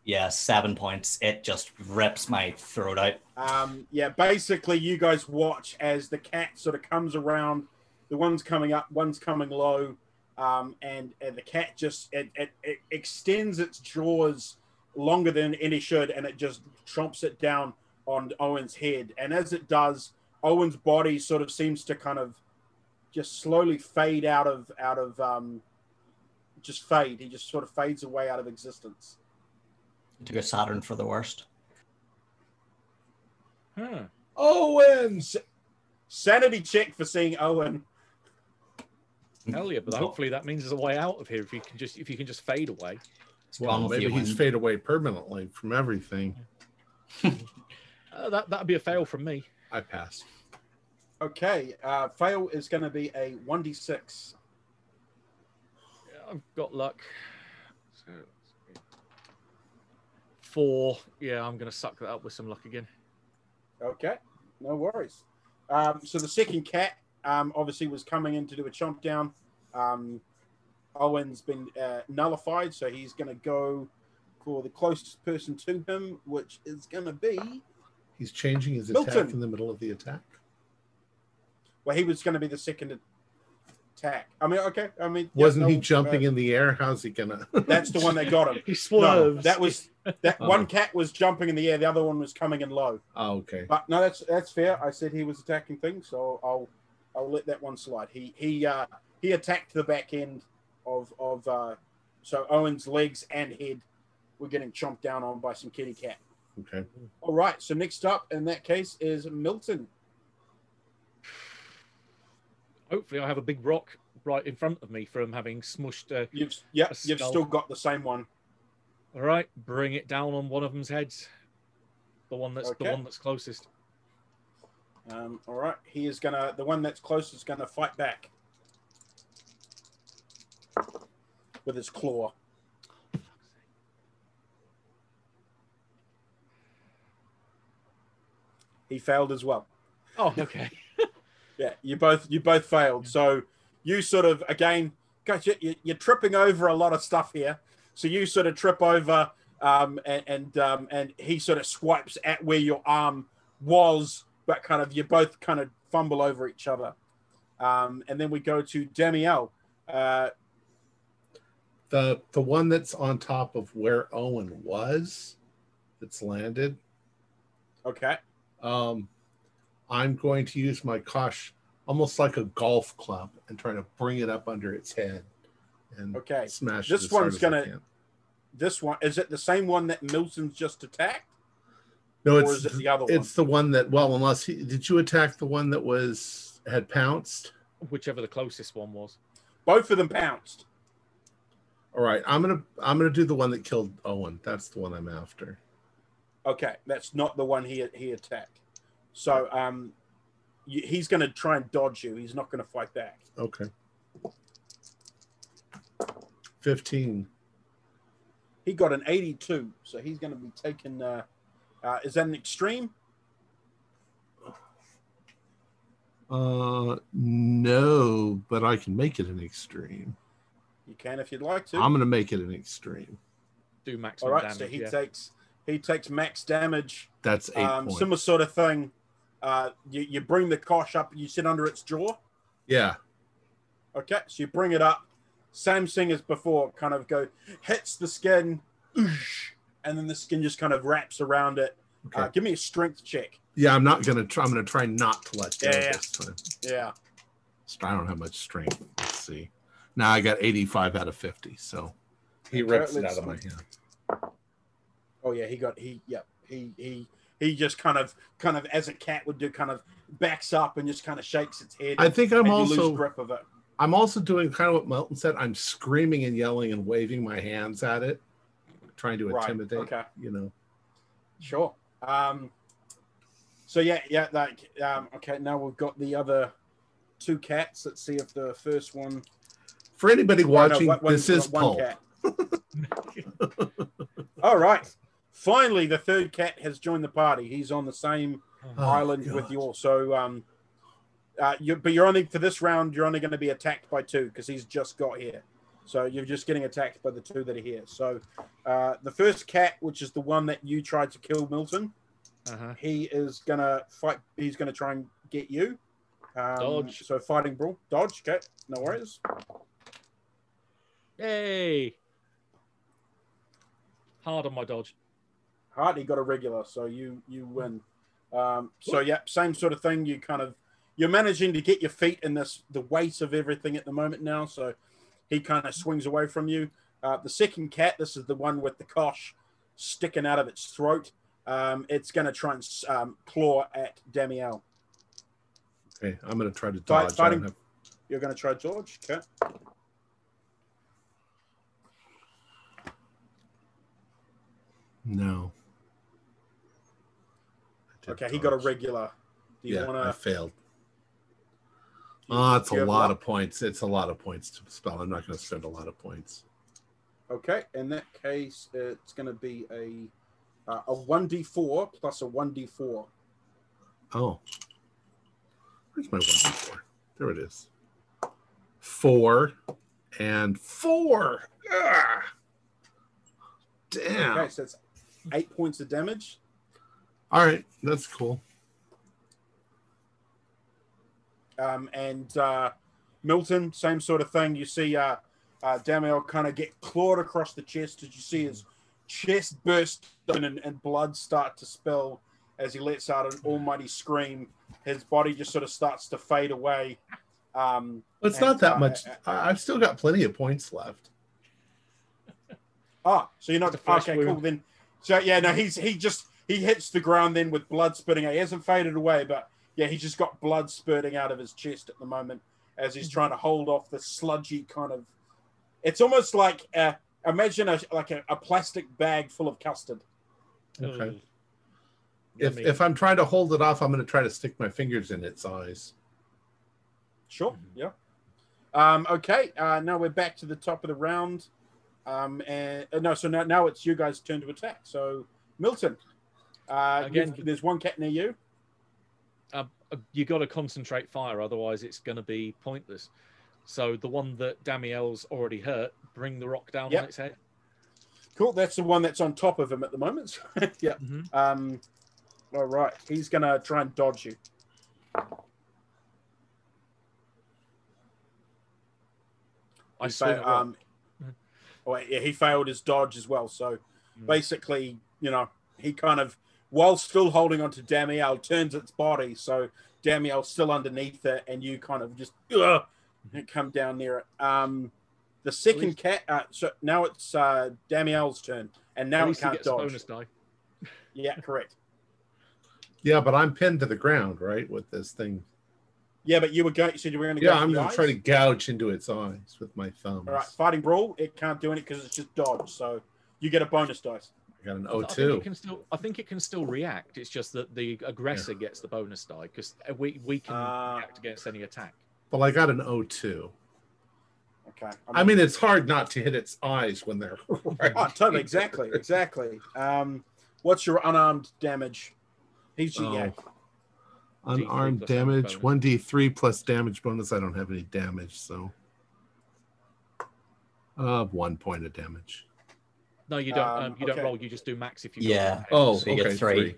Yeah, seven points. It just rips my throat out. Um, yeah, basically, you guys watch as the cat sort of comes around. The one's coming up, one's coming low, um, and, and the cat just it, it, it extends its jaws longer than any should, and it just chomps it down on Owen's head. And as it does, Owen's body sort of seems to kind of just slowly fade out of out of um, just fade. He just sort of fades away out of existence. Took a Saturn for the worst. Huh. Owens, sanity check for seeing Owen. Hell yeah! But hopefully that means there's a way out of here if you can just if you can just fade away. Well, maybe he's and- fade away permanently from everything. (laughs) Uh, that that'd be a fail from me. I pass. Okay, uh, fail is going to be a 1d6. Yeah, I've got luck. Four. Yeah, I'm gonna suck that up with some luck again. Okay, no worries. Um, so the second cat um, obviously was coming in to do a chomp down. Um, Owen's been uh, nullified, so he's going to go for the closest person to him, which is going to be. He's changing his attack in the middle of the attack. Well, he was going to be the second attack. I mean, okay. I mean, Wasn't he no, jumping uh, in the air? How's he gonna? (laughs) That's the one that got him. (laughs) He No, that was that (laughs) Oh. one cat was jumping in the air. The other one was coming in low. oh, okay. But no, that's that's fair. I said he was attacking things, so I'll I'll let that one slide. He he uh, he attacked the back end of of uh, so Owen's legs and head were getting chomped down on by some kitty cat. Okay. All right. So next up in that case is Milton. Hopefully, I have a big rock right in front of me from having smushed. Uh, You've yeah, A you've still got the same one. all right, bring it down on one of them's heads. The one that's the one that's closest. Um, all right. He is gonna the one that's closest is gonna fight back with his claw. He failed as well. Oh, okay. Yeah, you both you both failed. So you sort of again, you, you- you're tripping over a lot of stuff here. So you sort of trip over um, and and, um, and he sort of swipes at where your arm was, but kind of you both kind of fumble over each other. Um, and then we go to Damiel. Uh, the the one that's on top of where Owen was, that's landed. Okay. Um, I'm going to use my cosh almost like a golf club and try to bring it up under its head and okay. smash. This one's gonna. This one is it the same one that Milton's just attacked? No, it's it the other one. It's the one that well, unless he did you attack the one that was had pounced? Whichever the closest one was. Both of them pounced. All right, I'm gonna I'm gonna do the one that killed Owen. That's the one I'm after. Okay, that's not the one he he attacked. So um, he's going to try and dodge you. He's not going to fight back. Okay. Fifteen. He got an eighty-two, so he's going to be taking. Uh, uh, is that an extreme? Uh, no, but I can make it an extreme. You can if you'd like to. I'm going to make it an extreme. Do maximum damage. All right, damage, so he yeah. takes he takes max damage. That's eight um, points. Similar sort of thing. Uh, you, you bring the cosh up, you sit under its jaw. Yeah. Okay, so you bring it up. Same thing as before, kind of go hits the skin, and then the skin just kind of wraps around it. Okay. Uh, give me a strength check. yeah, I'm not gonna try. I'm gonna try not to let go Yeah, yeah. this time. Yeah. I don't have much strength. Let's see. Now I got 85 out of 50, so he Okay, rips it out of my hand. Oh yeah, he got he yep he he he just kind of kind of as a cat would do, kind of backs up and just kind of shakes its head. I think I'm also grip of it. I'm also doing kind of what Milton said. I'm screaming and yelling and waving my hands at it, trying to Right, intimidate. okay. You know. Sure. Um. So yeah, yeah. Like um. Okay, now we've got the other two cats. Let's see if the first one. For anybody Oh, no, watching, one- one- this is one Pulp. cat. (laughs) All right. Finally, the third cat has joined the party. He's on the same Oh, island God. with you all. So, um, uh, you, but you're only for this round. You're only going to be attacked by two because he's just got here. So you're just getting attacked by the two that are here. So uh, the first cat, which is the one that you tried to kill, Milton, Uh-huh. he is gonna fight. He's gonna try and get you. Um, Dodge. So fighting brawl, dodge. Okay, no worries. Yay! Hard on my dodge. Hard. Got a regular, so you you win. Um, so yeah, same sort of thing. You kind of you're managing to get your feet in this the weight of everything at the moment now. So he kind of swings away from you. Uh, the second cat, this is the one with the cosh sticking out of its throat. Um, it's going to try and um, claw at Damiel. Okay, I'm gonna try to dodge. Fighting- have- You're going to try George. Okay. No. Okay, he got a regular. Do you yeah, want I failed. Oh, it's a lot luck? of points. It's a lot of points to spell. I'm not going to spend a lot of points. Okay, in that case, it's going to be a uh, a one d four plus a one d four. Oh, where's my one d four? There it is. Four and four. Ah! Damn. Okay, so it's eight points of damage. All right, that's cool. Um, and uh, Milton, same sort of thing. You see uh, uh, Damiel kind of get clawed across the chest as you see his chest burst open and, and blood start to spill as he lets out an almighty scream. His body just sort of starts to fade away. Um, Well, it's And, not that uh, much. I- I've still got plenty of points left. Ah, so you're not It's a flesh okay. Cool. Then, so yeah, no, he's he just he hits the ground then with blood spitting out. He hasn't faded away, but yeah, he just got blood spurting out of his chest at the moment as he's trying to hold off the sludgy kind of. It's almost like uh, imagine a like a, a plastic bag full of custard. Okay. Ugh. If if I'm trying to hold it off, I'm going to try to stick my fingers in its eyes. Sure. Yeah. Um, okay. Uh, now we're back to the top of the round. Um, and uh, no, so now, now it's you guys' turn to attack. So Milton, uh, Again- there's one cat near you. uh, uh, you got to concentrate fire, otherwise it's going to be pointless. So the one that Damiel's already hurt, bring the rock down Yep. on its head. Cool. That's the one that's on top of him at the moment. (laughs) yeah. Mm-hmm. Um, all right. He's gonna try and dodge you. I He fa- um, oh, yeah, he failed his dodge as well. So Mm. basically, you know, he kind of, while still holding onto Damiel, turns its body. So Damiel's still underneath it, and you kind of just ugh, come down near it. Um, the second least- cat. Uh, so now it's uh, Damiel's turn, and now At he can't gets dodge. bonus die. (laughs) Yeah, correct. Yeah, but I'm pinned to the ground, right, with this thing. Yeah, but you were going. You said you were going to Yeah. I'm for gonna try to gouge into its eyes with my thumbs. All right, fighting brawl. It can't do anything because it's just dodge. So you get a bonus dice. I got an I think it can still. I think it can still react. It's just that the aggressor gets the bonus die because we we can Ah. react against any attack. Well, I got an O2. Okay. I mean, it's hard not to hit its eyes when they're (laughs) right. Oh, totally, exactly, exactly. Um, what's your unarmed damage? He's Oh. yeah. Unarmed damage damage, 1d3 plus damage bonus. I don't have any damage, so. Uh, one point of damage. No, you don't. Um, Um, you don't okay. roll. You just do max if you. Yeah. Got Oh, So you get okay, three. three.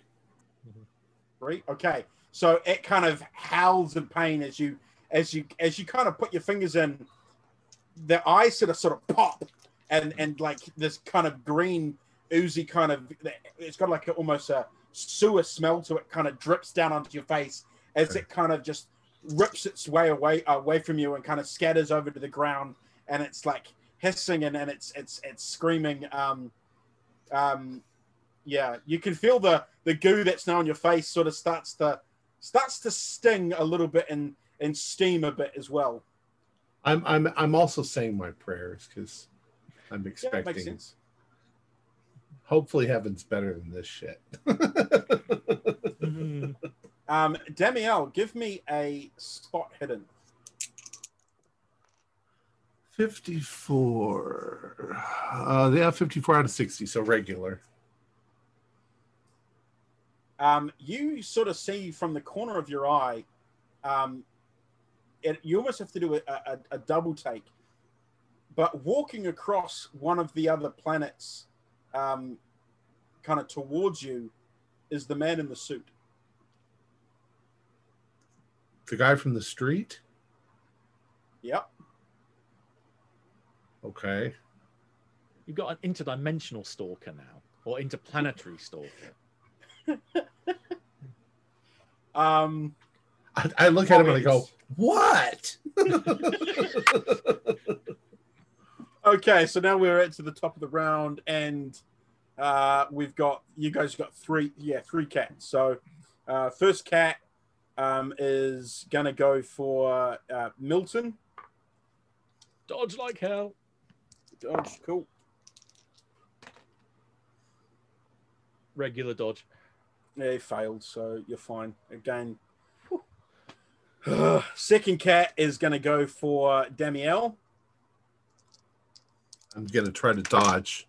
Three. Okay. So it kind of howls in pain as you as you as you kind of put your fingers in. The eyes sort of sort of pop, and and like this kind of green oozy kind of it's got like a, almost a sewer smell to it. Kind of drips down onto your face as Okay. it kind of just rips its way away away from you and kind of scatters over to the ground. And it's like hissing and, and it's it's it's screaming. Um, um, yeah, you can feel the the goo that's now on your face sort of starts to starts to sting a little bit and and steam a bit as well. I'm I'm I'm also saying my prayers because I'm expecting. makes sense. hopefully, heaven's better than this shit. Mhm. (laughs) Um, Damiel, give me a spot hidden. 54. Uh, yeah, 54 out of 60, so regular. Um, you sort of see from the corner of your eye, um, it, you almost have to do a, a, a double take. But walking across one of the other planets, um, kind of towards you, is the man in the suit. The guy from the street? Yep. Okay. You've got an interdimensional stalker now, or interplanetary stalker. (laughs) Um, I, I look at him and I go, What? (laughs) Okay, so now we're at to the top of the round, and uh, we've got you guys got three, yeah, three cats. So uh, first cat um, is gonna go for uh, Milton. Dodge like hell. Dodge, cool. Regular dodge. Yeah, he failed, so you're fine. Again, (sighs) second cat is gonna go for Damiel. I'm going to try to dodge.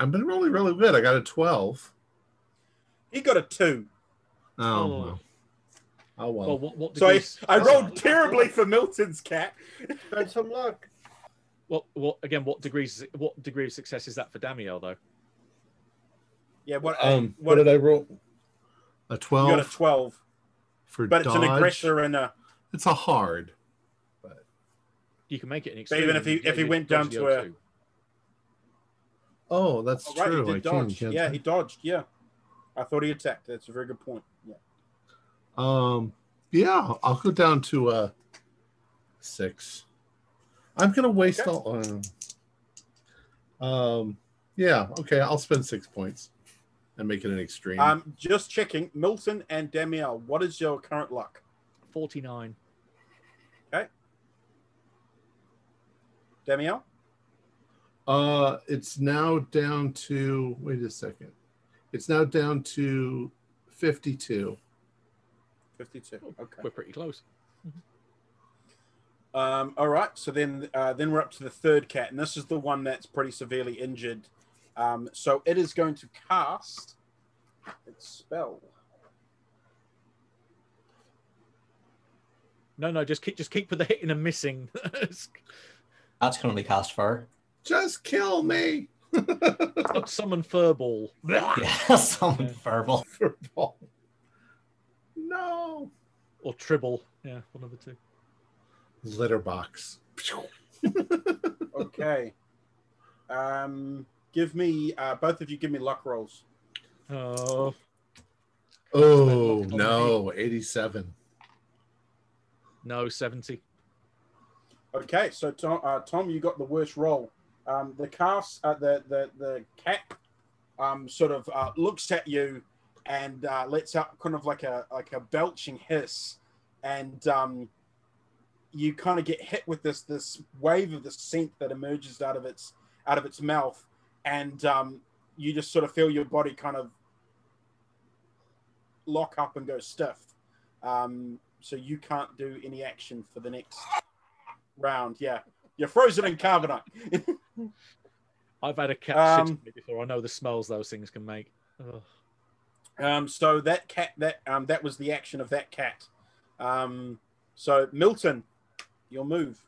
I've been rolling really good. I got a 12. He got a two. Oh, Oh. Well. Oh, well. Well, what, what So I, degrees? I rolled terribly for Milton's cat. Had some luck. What, what again? What degrees? What degree of success is that for Damiel though? Yeah, what? um, what, what did I roll? A twelve. you 12 got a twelve, for but it's an aggressor and a. It's a hard. But You can make it an But even if he- if he went down to a. Two. Oh, that's Oh, right, true. he did can dodge. get Yeah, he dodged. Yeah, I thought he attacked. That's a very good point. Yeah. Um, yeah, I'll go down to uh six. I'm gonna waste Okay. all. Um, um, yeah, okay, I'll spend six points and make it an extreme. Um, just checking, Milton and Damiel. What is your current luck? Forty-nine. Okay. Damiel. uh, it's now down to. Wait a second. It's now down to fifty-two. Fifty-two. Okay. We're pretty close. Um, all right. So then, uh, then we're up to the third cat, and this is the one that's pretty severely injured. Um, so it is going to cast its spell. No, no, just keep just keep with the hitting and missing. (laughs) That's currently cast fire. Just kill me. (laughs) summon Furball. (laughs) yeah, summon Furball. Furball. No. Or Tribble. Yeah, one of the two. Litter box. (laughs) okay. Um, give me uh, both of you. Give me luck rolls. Oh. Oh no, eighty-seven. No, seventy. Okay, so Tom, uh, Tom, you got the worst roll. Um, the cast, uh, the the the cat, um, sort of uh, looks at you and uh, lets out kind of like a like a belching hiss, and um, you kind of get hit with this this wave of the scent that emerges out of its out of its mouth, and um, you just sort of feel your body kind of lock up and go stiff. Um, so you can't do any action for the next round. Yeah, you're frozen in carbonite. (laughs) I've had a cat Um, before. I know the smells those things can make. Ugh. Um, so that cat, that um, that was the action of that cat. Um, so Milton, your move.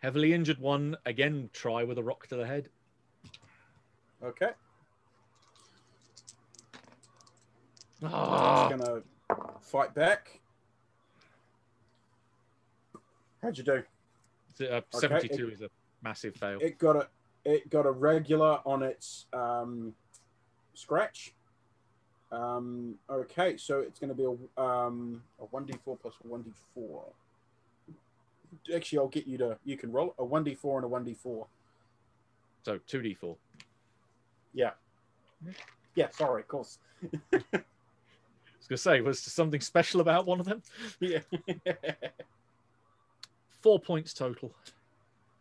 Heavily injured one again. Try with a rock to the head. Okay, Ah, it's gonna fight back. How'd you do? It's, uh, Okay, Seventy-two is a massive fail. It got a it got a regular on its um, scratch. Um, okay, so it's going to be a um, a one d four plus one d four. Actually, I'll get you to you can roll a one d four and a one d four. So two d four. Yeah, yeah. Sorry, of course. (laughs) I was gonna say, was there something special about one of them? Yeah. (laughs) Four points total.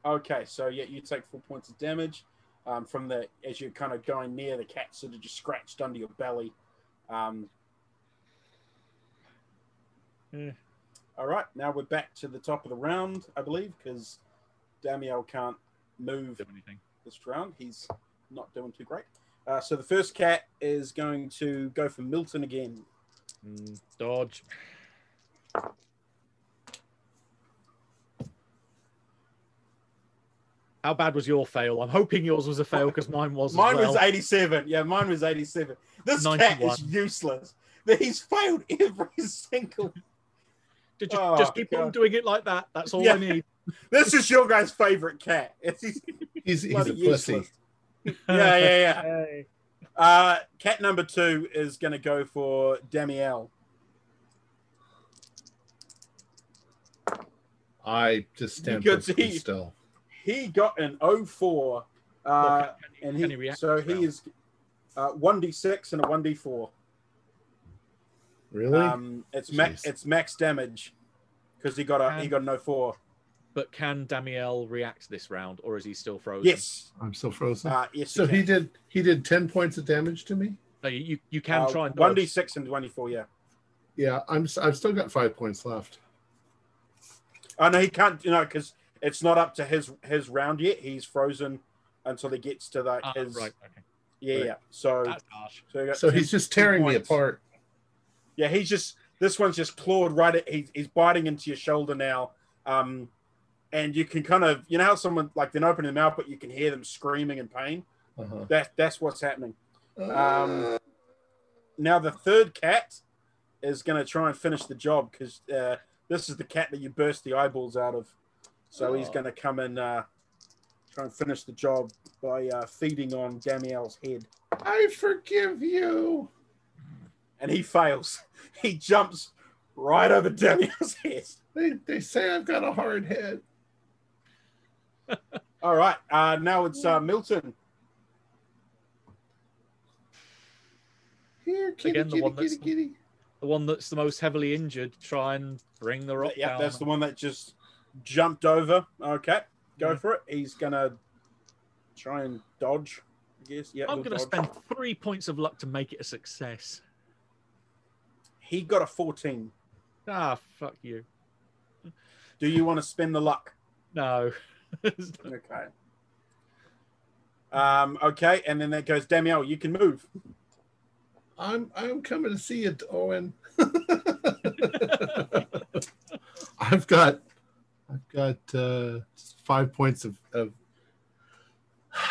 okay, so yeah, you take four points of damage um, from the as you're kind of going near the cat, sort of just scratched under your belly. Um, Yeah. All right, now we're back to the top of the round, I believe, because Damiel can't move Do anything. this round. He's not doing too great. Uh, so the first cat is going to go for Milton again. Mm, dodge. How bad was your fail? I'm hoping yours was a fail because mine was. as Mine well. was 87. Yeah, mine was 87. This cat is useless. He's failed every single. (laughs) Just, just, Oh, just keep on doing it like that. That's all Yeah. I need. (laughs) This is your guy's favorite cat. (laughs) It's, he's He's, he's bloody a pussy. Yeah, yeah, yeah. Hey. Uh, cat number two is going to go for Damiel. I just stand You could still. He got an 04. Uh, Well, can, he, and can he, he react? so this he round? is uh, 1d6 and a 1d4. Really? Um, it's max it's max damage because he got a he Um, got an 04. But can Damiel react this round, or is he still frozen? Yes. I'm still frozen. Uh, yes. so you he did he did 10 points of damage to me? No, you, you, you can Uh, try and dodge. 1d6 and 24, yeah. Yeah, I'm s- I've still got 5 points left. Oh no, he can't. You know, because it's not up to his his round yet. He's frozen until he gets to like Ah, his. right. Okay. Yeah, Right. yeah. So, That's so, So he's just 10 tearing me apart. Yeah, he's just this one's just clawed right at. He's, he's biting into your shoulder now. Um, and you can kind of you know how someone like they're opening their mouth, but you can hear them screaming in pain. Uh-huh. That that's what's happening. Uh, Um, Now the third cat is going to try and finish the job because uh, this is the cat that you burst the eyeballs out of. So he's Oh. going to come and uh, try and finish the job by uh, feeding on Damiel's head, I forgive you. and he fails. (laughs) He jumps right over Damiel's (laughs) head. They they say I've got a hard head. (laughs) All right, uh, now it's uh, Milton. Here, kitty, Again, the kitty, one kitty, that's- kitty. The one that's the most heavily injured, try and bring the rock Yeah, down. that's the one that just jumped over. Okay, go Yeah. for it. He's gonna try and dodge. Yes, yeah. I'm going to dodge. spend three points of luck to make it a success. He got a 14. Ah, fuck you. Do you want to spend the luck? No. (laughs) Okay. Um, okay, and then that goes Damiel. You can move. I'm I'm coming to see it, Owen. (laughs) (laughs) I've got I've got uh, five points of, of (sighs)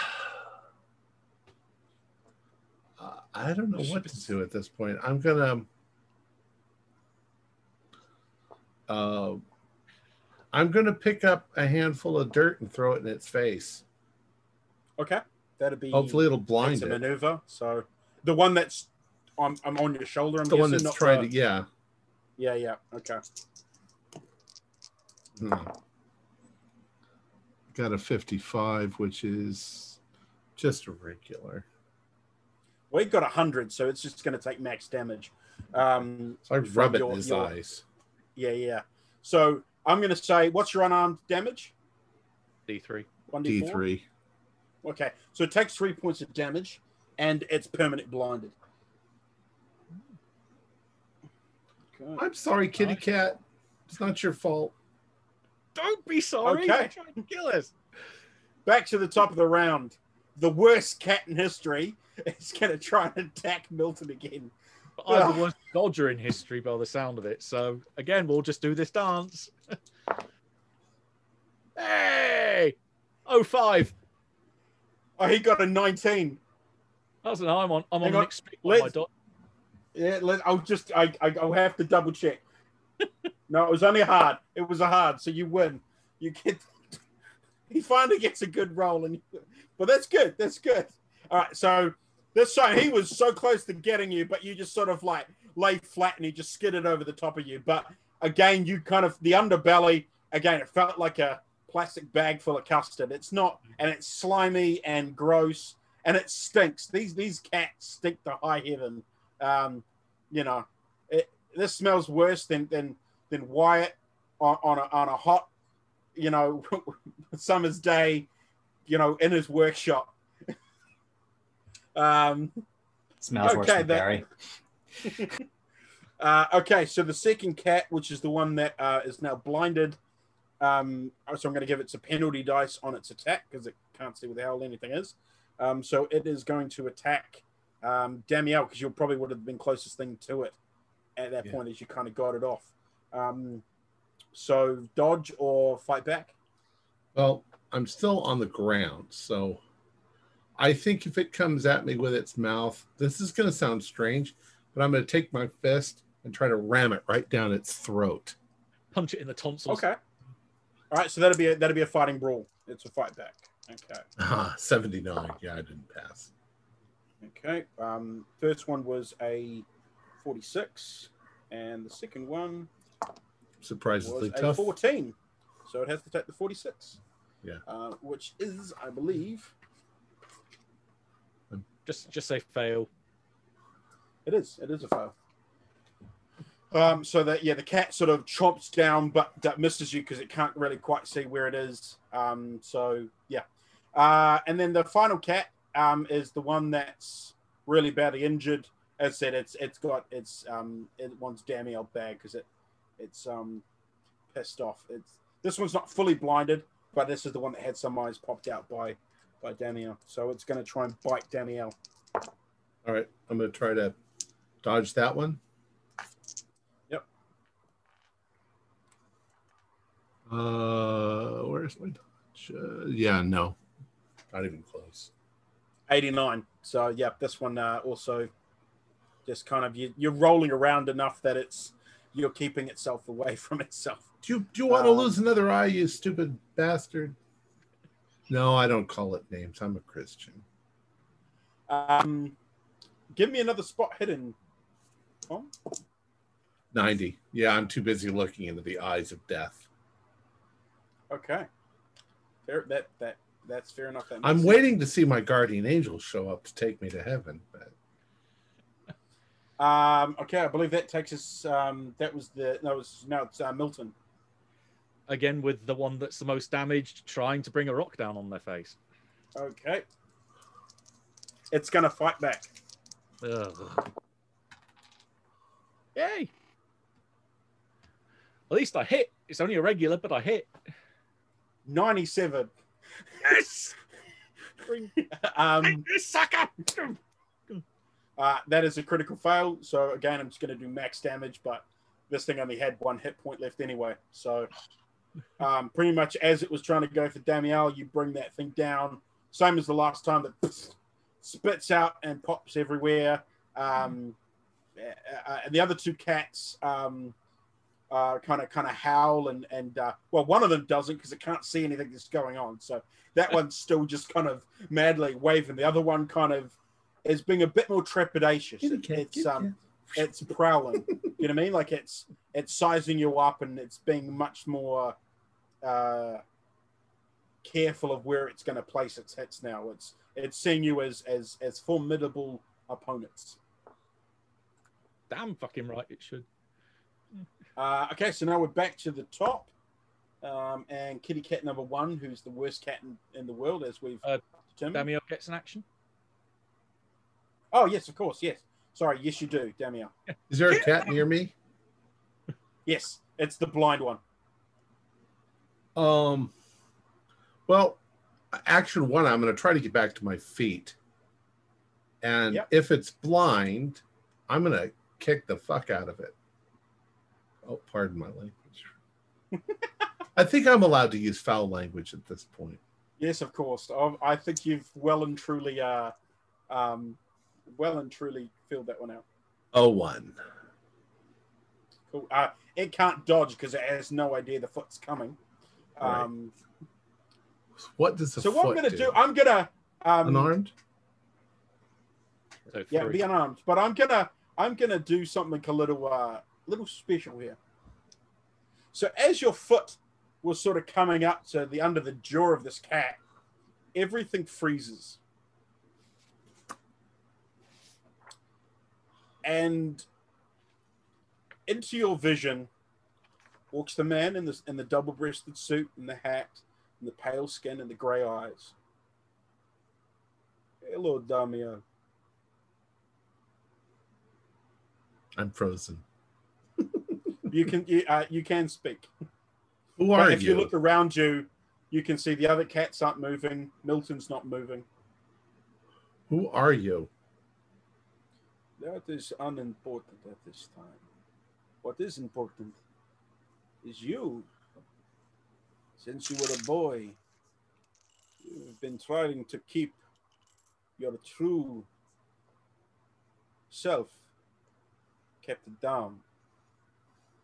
I don't know what to do at this point. I'm gonna. Um, uh, I'm gonna pick up a handful of dirt and throw it in its face. Okay, that'll be. Hopefully, it'll blind it. maneuver. So, the one that's I'm, I'm on your shoulder. I'm the guessing, one that's trying the, to. Yeah. Yeah. Yeah. Okay. Hmm. Got a 55, which is just a regular. We got a hundred, so it's just going to take max damage. Um, So I rub it your, in his your, eyes. Yeah, yeah. So I'm going to say, what's your unarmed damage? D3. One d four. D3. Okay, so it takes three points of damage, and it's permanent blinded. Okay. I'm sorry, kitty cat. It's not your fault. Don't be sorry. Okay. You're trying to kill us. Back to the top of the round. The worst cat in history is going to try and attack Milton again. I'm the worst dodger in history by the sound of it. So again, we'll just do this dance. (laughs) hey! Oh five. Oh, he got a 19. That's an I'm on. I'm on Hang on. extreme on Let's- Yeah, let, I'll just I, I I'll have to double check. (laughs) no, it was only hard. It was a hard, so you win. You get. (laughs) He finally gets a good roll, and but that's good. That's good. All right, so this time he was so close to getting you, but you just sort of like lay flat, and he just skidded over the top of you. But again, you kind of the underbelly. Again, it felt like a plastic bag full of custard. It's not, and it's slimy and gross, and it stinks. These these cats stink to high heaven. Um, you know, it, this smells worse than than than Wyatt on, on a on a hot, you know, (laughs) summer's day, you know, in his workshop. (laughs) um, Smells worse Okay, than that- Barry. (laughs) uh, okay, so the second cat, which is the one that uh, is now blinded, um, so I'm going to give it a penalty dice on its attack because it can't see what the hell anything is. Um, so it is going to attack um, Damiel because you probably would have been closest thing to it at that Yeah. point as you kind of got it off. Um, so dodge or fight back. Well, I'm still on the ground, so I think if it comes at me with its mouth, this is going to sound strange, but I'm going to take my fist and try to ram it right down its throat. Punch it in the tonsils. Okay. All right, so that'll be a, that'll be a fighting brawl. It's a fight back. Okay. Ah, 79. Yeah, I didn't pass. Okay. Um, first one was a 46, and the second one Surprisingly was a tough. 14. So it has to take the 46. Yeah. Uh, which is, I believe, Just just say fail. it is. It is a fail. Um, so that yeah, the cat sort of chomps down, but that misses you because it can't really quite see where it is. Um, so yeah, uh, and then the final cat um, is the one that's really badly injured. As I said, it's it's got it's um, it wants Damiel bag because it it's um, pissed off. It's this one's not fully blinded, but this is the one that had some eyes popped out by by Damiel. So it's going to try and bite Damiel. All right, I'm going to try to dodge that one. Yep. Uh, where's my dodge? Uh, yeah, no, not even close. 89. So yeah, this one uh, also just kind of you, you're rolling around enough that it's you're keeping itself away (laughs) from itself. Do you do you want to Um, lose another eye, you stupid bastard? No, I don't call it names. I'm a Christian. Um, give me another spot hidden. Tom. 90. Yeah, I'm too busy looking into the eyes of death. Okay. Fair, that that that's fair enough. That I'm waiting to see my guardian angel show up to take me to heaven. But. Um, okay, I believe that takes us. Um, that was the no, it was no, it's uh, Milton. Again with the one that's the most damaged, trying to bring a rock down on their face. Okay. It's gonna fight back. Ugh. Yay! At least I hit. It's only a regular, but I hit. 97. Yes! Bring (laughs) Um, this sucker! (laughs) Uh, that is a critical fail. So again, I'm just going to do max damage, but this thing only had one hit point left anyway. So um, pretty much as it was trying to go for Damiel, you bring that thing down. Same as the last time that (laughs) spits out and pops everywhere. Um, uh, uh and the other two cats kind of kind of howl and and uh, well, one of them doesn't because it can't see anything that's going on. So that one's still just kind of madly waving. The other one kind of is being a bit more trepidatious. it's um, it's prowling. you know what I mean? Like it's it's sizing you up and it's being much more uh, careful of where it's going to place its hits now. It's it's seeing you as as as formidable opponents. Damn fucking right it should. Uh, okay, so now we're back to the top. Um, and kitty cat number one, who's the worst cat in, in the world, as we've uh, determined. Damiel gets an action. Oh yes, of course, yes. Sorry, yes you do, Damiel. Is there a cat near me? Yes, it's the blind one. Um. Well, action one, I'm going to try to get back to my feet, and yep. if it's blind, I'm going to kick the fuck out of it. Oh, pardon my language. (laughs) I think I'm allowed to use foul language at this point. Yes, of course. I think you've well and truly, uh, um, well and truly filled that one out. Oh, one. Cool. Uh, it can't dodge because it has no idea the foot's coming. Um, right. What does the so what I'm going to do? I'm going to um, unarmed. So yeah, be unarmed. But I'm gonna I'm gonna do something a little uh, little special here. So as your foot was sort of coming up to the under the jaw of this cat, everything freezes. And into your vision walks the man in the in the double-breasted suit and the hat and the pale skin and the gray eyes. Hello, Damian. I'm frozen. you can you, uh, you can speak. Who are but you? If you look around you, you can see the other cats aren't moving. Milton's not moving. Who are you? That is unimportant at this time. What is important is you. Since you were a boy, you've been trying to keep your true self kept it down.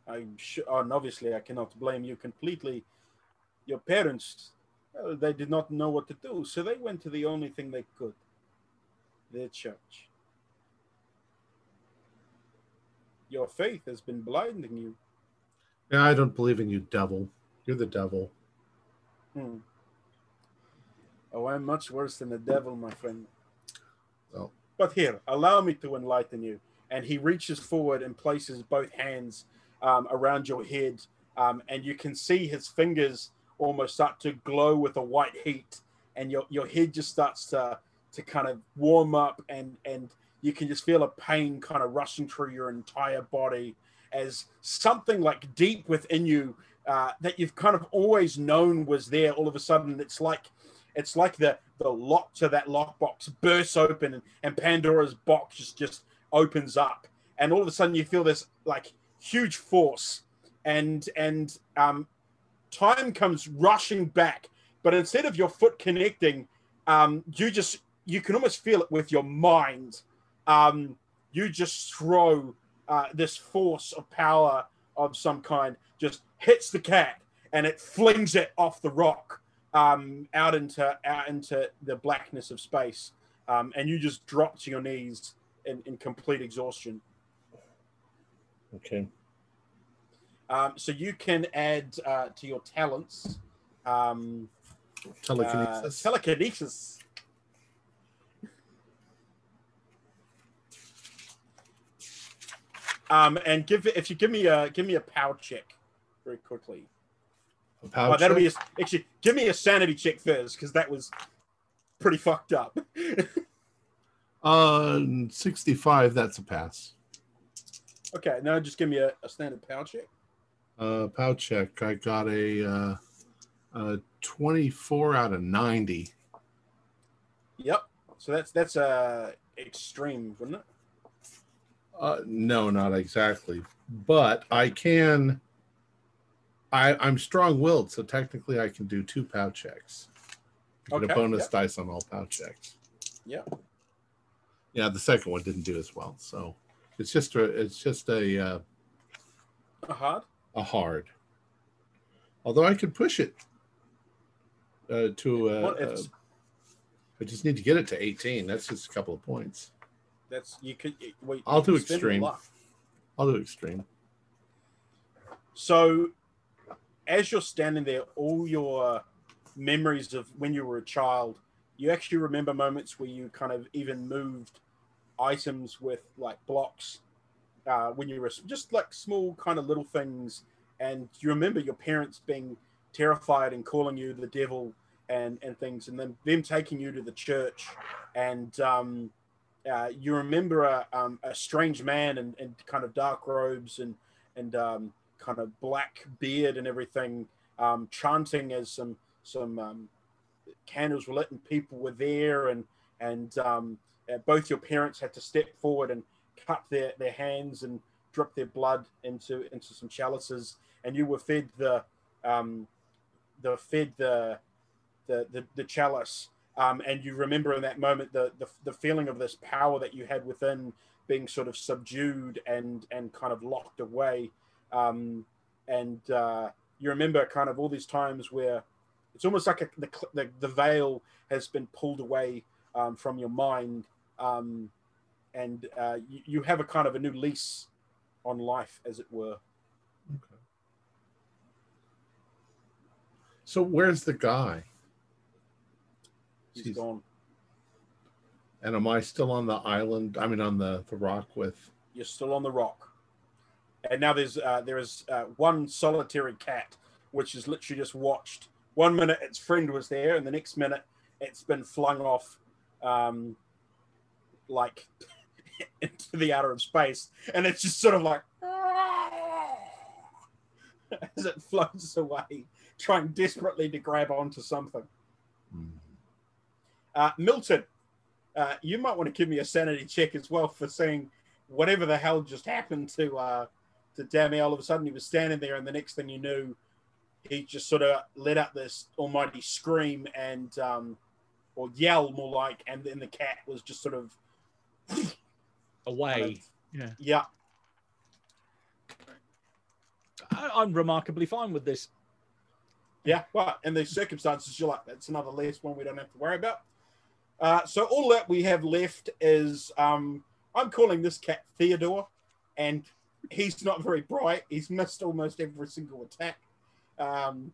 I'm sure, and obviously, I cannot blame you completely. Your parents, well, they did not know what to do, so they went to the only thing they could their church. Your faith has been blinding you. Yeah, I don't believe in you, devil. You're the devil. Hmm. Oh, I'm much worse than the devil, my friend. Well, but here, allow me to enlighten you and he reaches forward and places both hands um, around your head, um, and you can see his fingers almost start to glow with a white heat, and your your head just starts to to kind of warm up, and and you can just feel a pain kind of rushing through your entire body as something like deep within you uh, that you've kind of always known was there. All of a sudden, it's like it's like the the lock to that lockbox bursts open, and, and Pandora's box just just opens up, and all of a sudden you feel this like huge force, and and um, time comes rushing back. But instead of your foot connecting, um, you just you can almost feel it with your mind. Um, you just throw uh, this force of power of some kind, just hits the cat, and it flings it off the rock um, out into out into the blackness of space, um, and you just drop to your knees in, in complete exhaustion. Okay. Um, so you can add uh, to your talents um, telekinesis. Uh, telekinesis. Um, and give if you give me a give me a power check very quickly. A power oh, that'll be a, actually give me a sanity check first because that was pretty fucked up. (laughs) Uh, 65, that's a pass. Okay, now just give me a, a standard power check. Uh, power check. I got a, uh, a 24 out of 90. Yep. So that's that's uh extreme, wouldn't it? Uh, no, not exactly. But I can. I I'm strong-willed, so technically I can do two pow checks. Get okay, a bonus yep. dice on all pow checks. Yeah. Yeah, the second one didn't do as well. So it's just a it's just a uh, a hard a hard. Although I could push it uh, to. Uh, Well, uh, I just need to get it to 18. That's just a couple of points. That's you could. Well, I'll do extreme. I'll do extreme. So, as you're standing there, all your memories of when you were a child, you actually remember moments where you kind of even moved items with like blocks uh, when you were just like small kind of little things, and you remember your parents being terrified and calling you the devil and and things, and then them taking you to the church, and um, uh, you remember a, um, a strange man in, in kind of dark robes and and um, kind of black beard and everything, um, chanting as some some um, candles were lit and people were there, and and um, uh, both your parents had to step forward and cut their, their hands and drip their blood into into some chalices, and you were fed the um, the fed the the the, the chalice. Um, and you remember in that moment the, the the feeling of this power that you had within being sort of subdued and and kind of locked away um, and uh, you remember kind of all these times where it's almost like a, the, the the veil has been pulled away um, from your mind, um, and uh, you, you have a kind of a new lease on life, as it were. Okay. So where's the guy? He's Jeez. gone. And am I still on the island? I mean, on the, the rock with. You're still on the rock, and now there's uh, there is uh, one solitary cat, which is literally just watched. One minute its friend was there, and the next minute it's been flung off, um, like (laughs) into the outer of space, and it's just sort of like (laughs) as it floats away, trying desperately to grab onto something. Uh, Milton, uh, you might want to give me a sanity check as well for seeing whatever the hell just happened to uh, to Dammy. All of a sudden, he was standing there, and the next thing you knew, he just sort of let out this almighty scream and um, or yell more like, and then the cat was just sort of (sniffs) Away. Yeah. yeah. I, I'm remarkably fine with this. Yeah, well, in these circumstances, you're like, that's another less one we don't have to worry about. Uh, so all that we have left is um, I'm calling this cat Theodore, and he's not very bright. He's missed almost every single attack. Um,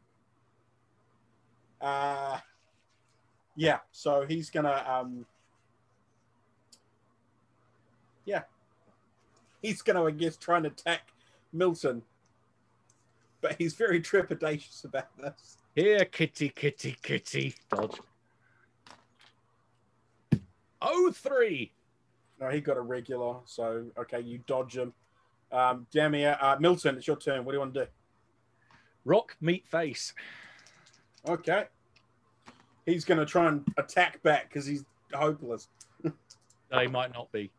uh, yeah, so he's gonna um, yeah, he's gonna I guess try and attack Milton, but he's very trepidatious about this. Here, kitty, kitty, kitty. Dodge. Oh, three. No, he got a regular. So okay, you dodge him. Um, Damia, uh, Milton, it's your turn. What do you want to do? Rock, meat, face. Okay. He's going to try and attack back because he's hopeless. (laughs) They might not be.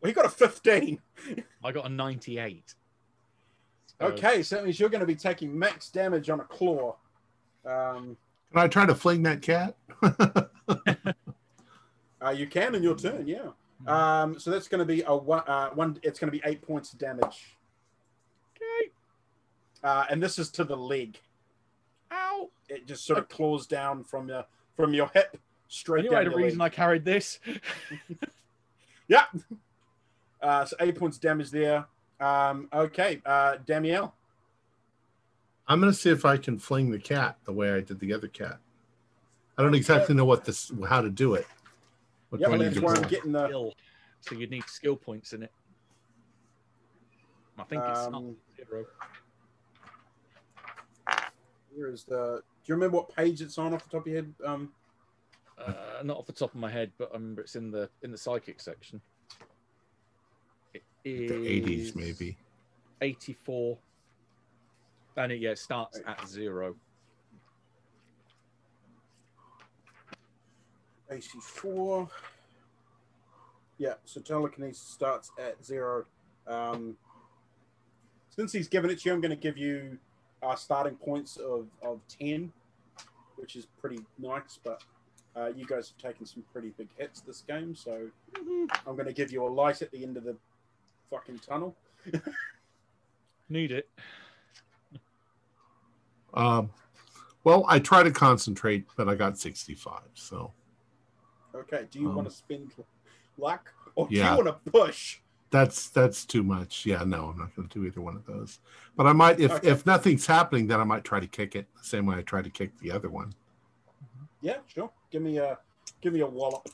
Well, he got a 15. (laughs) I got a 98. So- Okay, so that means you're going to be taking max damage on a claw. Um, Can I try to fling that cat? (laughs) uh, you can in your turn, yeah. Um, so that's going to be a one, uh, one. It's going to be eight points of damage. Okay. Uh, and this is to the leg. Ow. It just sort of claws down from your from your hip straight Anyway, down the your reason leg. I carried this. (laughs) Yeah. Uh, so eight points damage there. Um, okay, uh, Damiel. I'm going to see if I can fling the cat the way I did the other cat. I don't exactly know what this, how to do it. What Yeah, do that's where I'm getting the. skill. So you'd need skill points in it. I think it's not Um, zero. Where is the? Do you remember what page it's on off the top of your head? Um, Uh, not off the top of my head, but I remember it's in the in the psychic section. It is The 80s, maybe. 84. And it, yeah, it starts at zero. 84. Yeah, so telekinesis starts at zero. Um, since he's given it to you, I'm going to give you uh, starting points of, of 10, which is pretty nice, but Uh, you guys have taken some pretty big hits this game, so I'm going to give you a light at the end of the fucking tunnel. (laughs) Need it. Um, well, I try to concentrate, but I got 65. So. Okay. Do you Um, want to spin luck, or yeah. do you want to push? That's that's too much. Yeah, no, I'm not going to do either one of those. But I might, if Okay. if nothing's happening, then I might try to kick it the same way I tried to kick the other one. Yeah, sure. Give me a give me a wallop.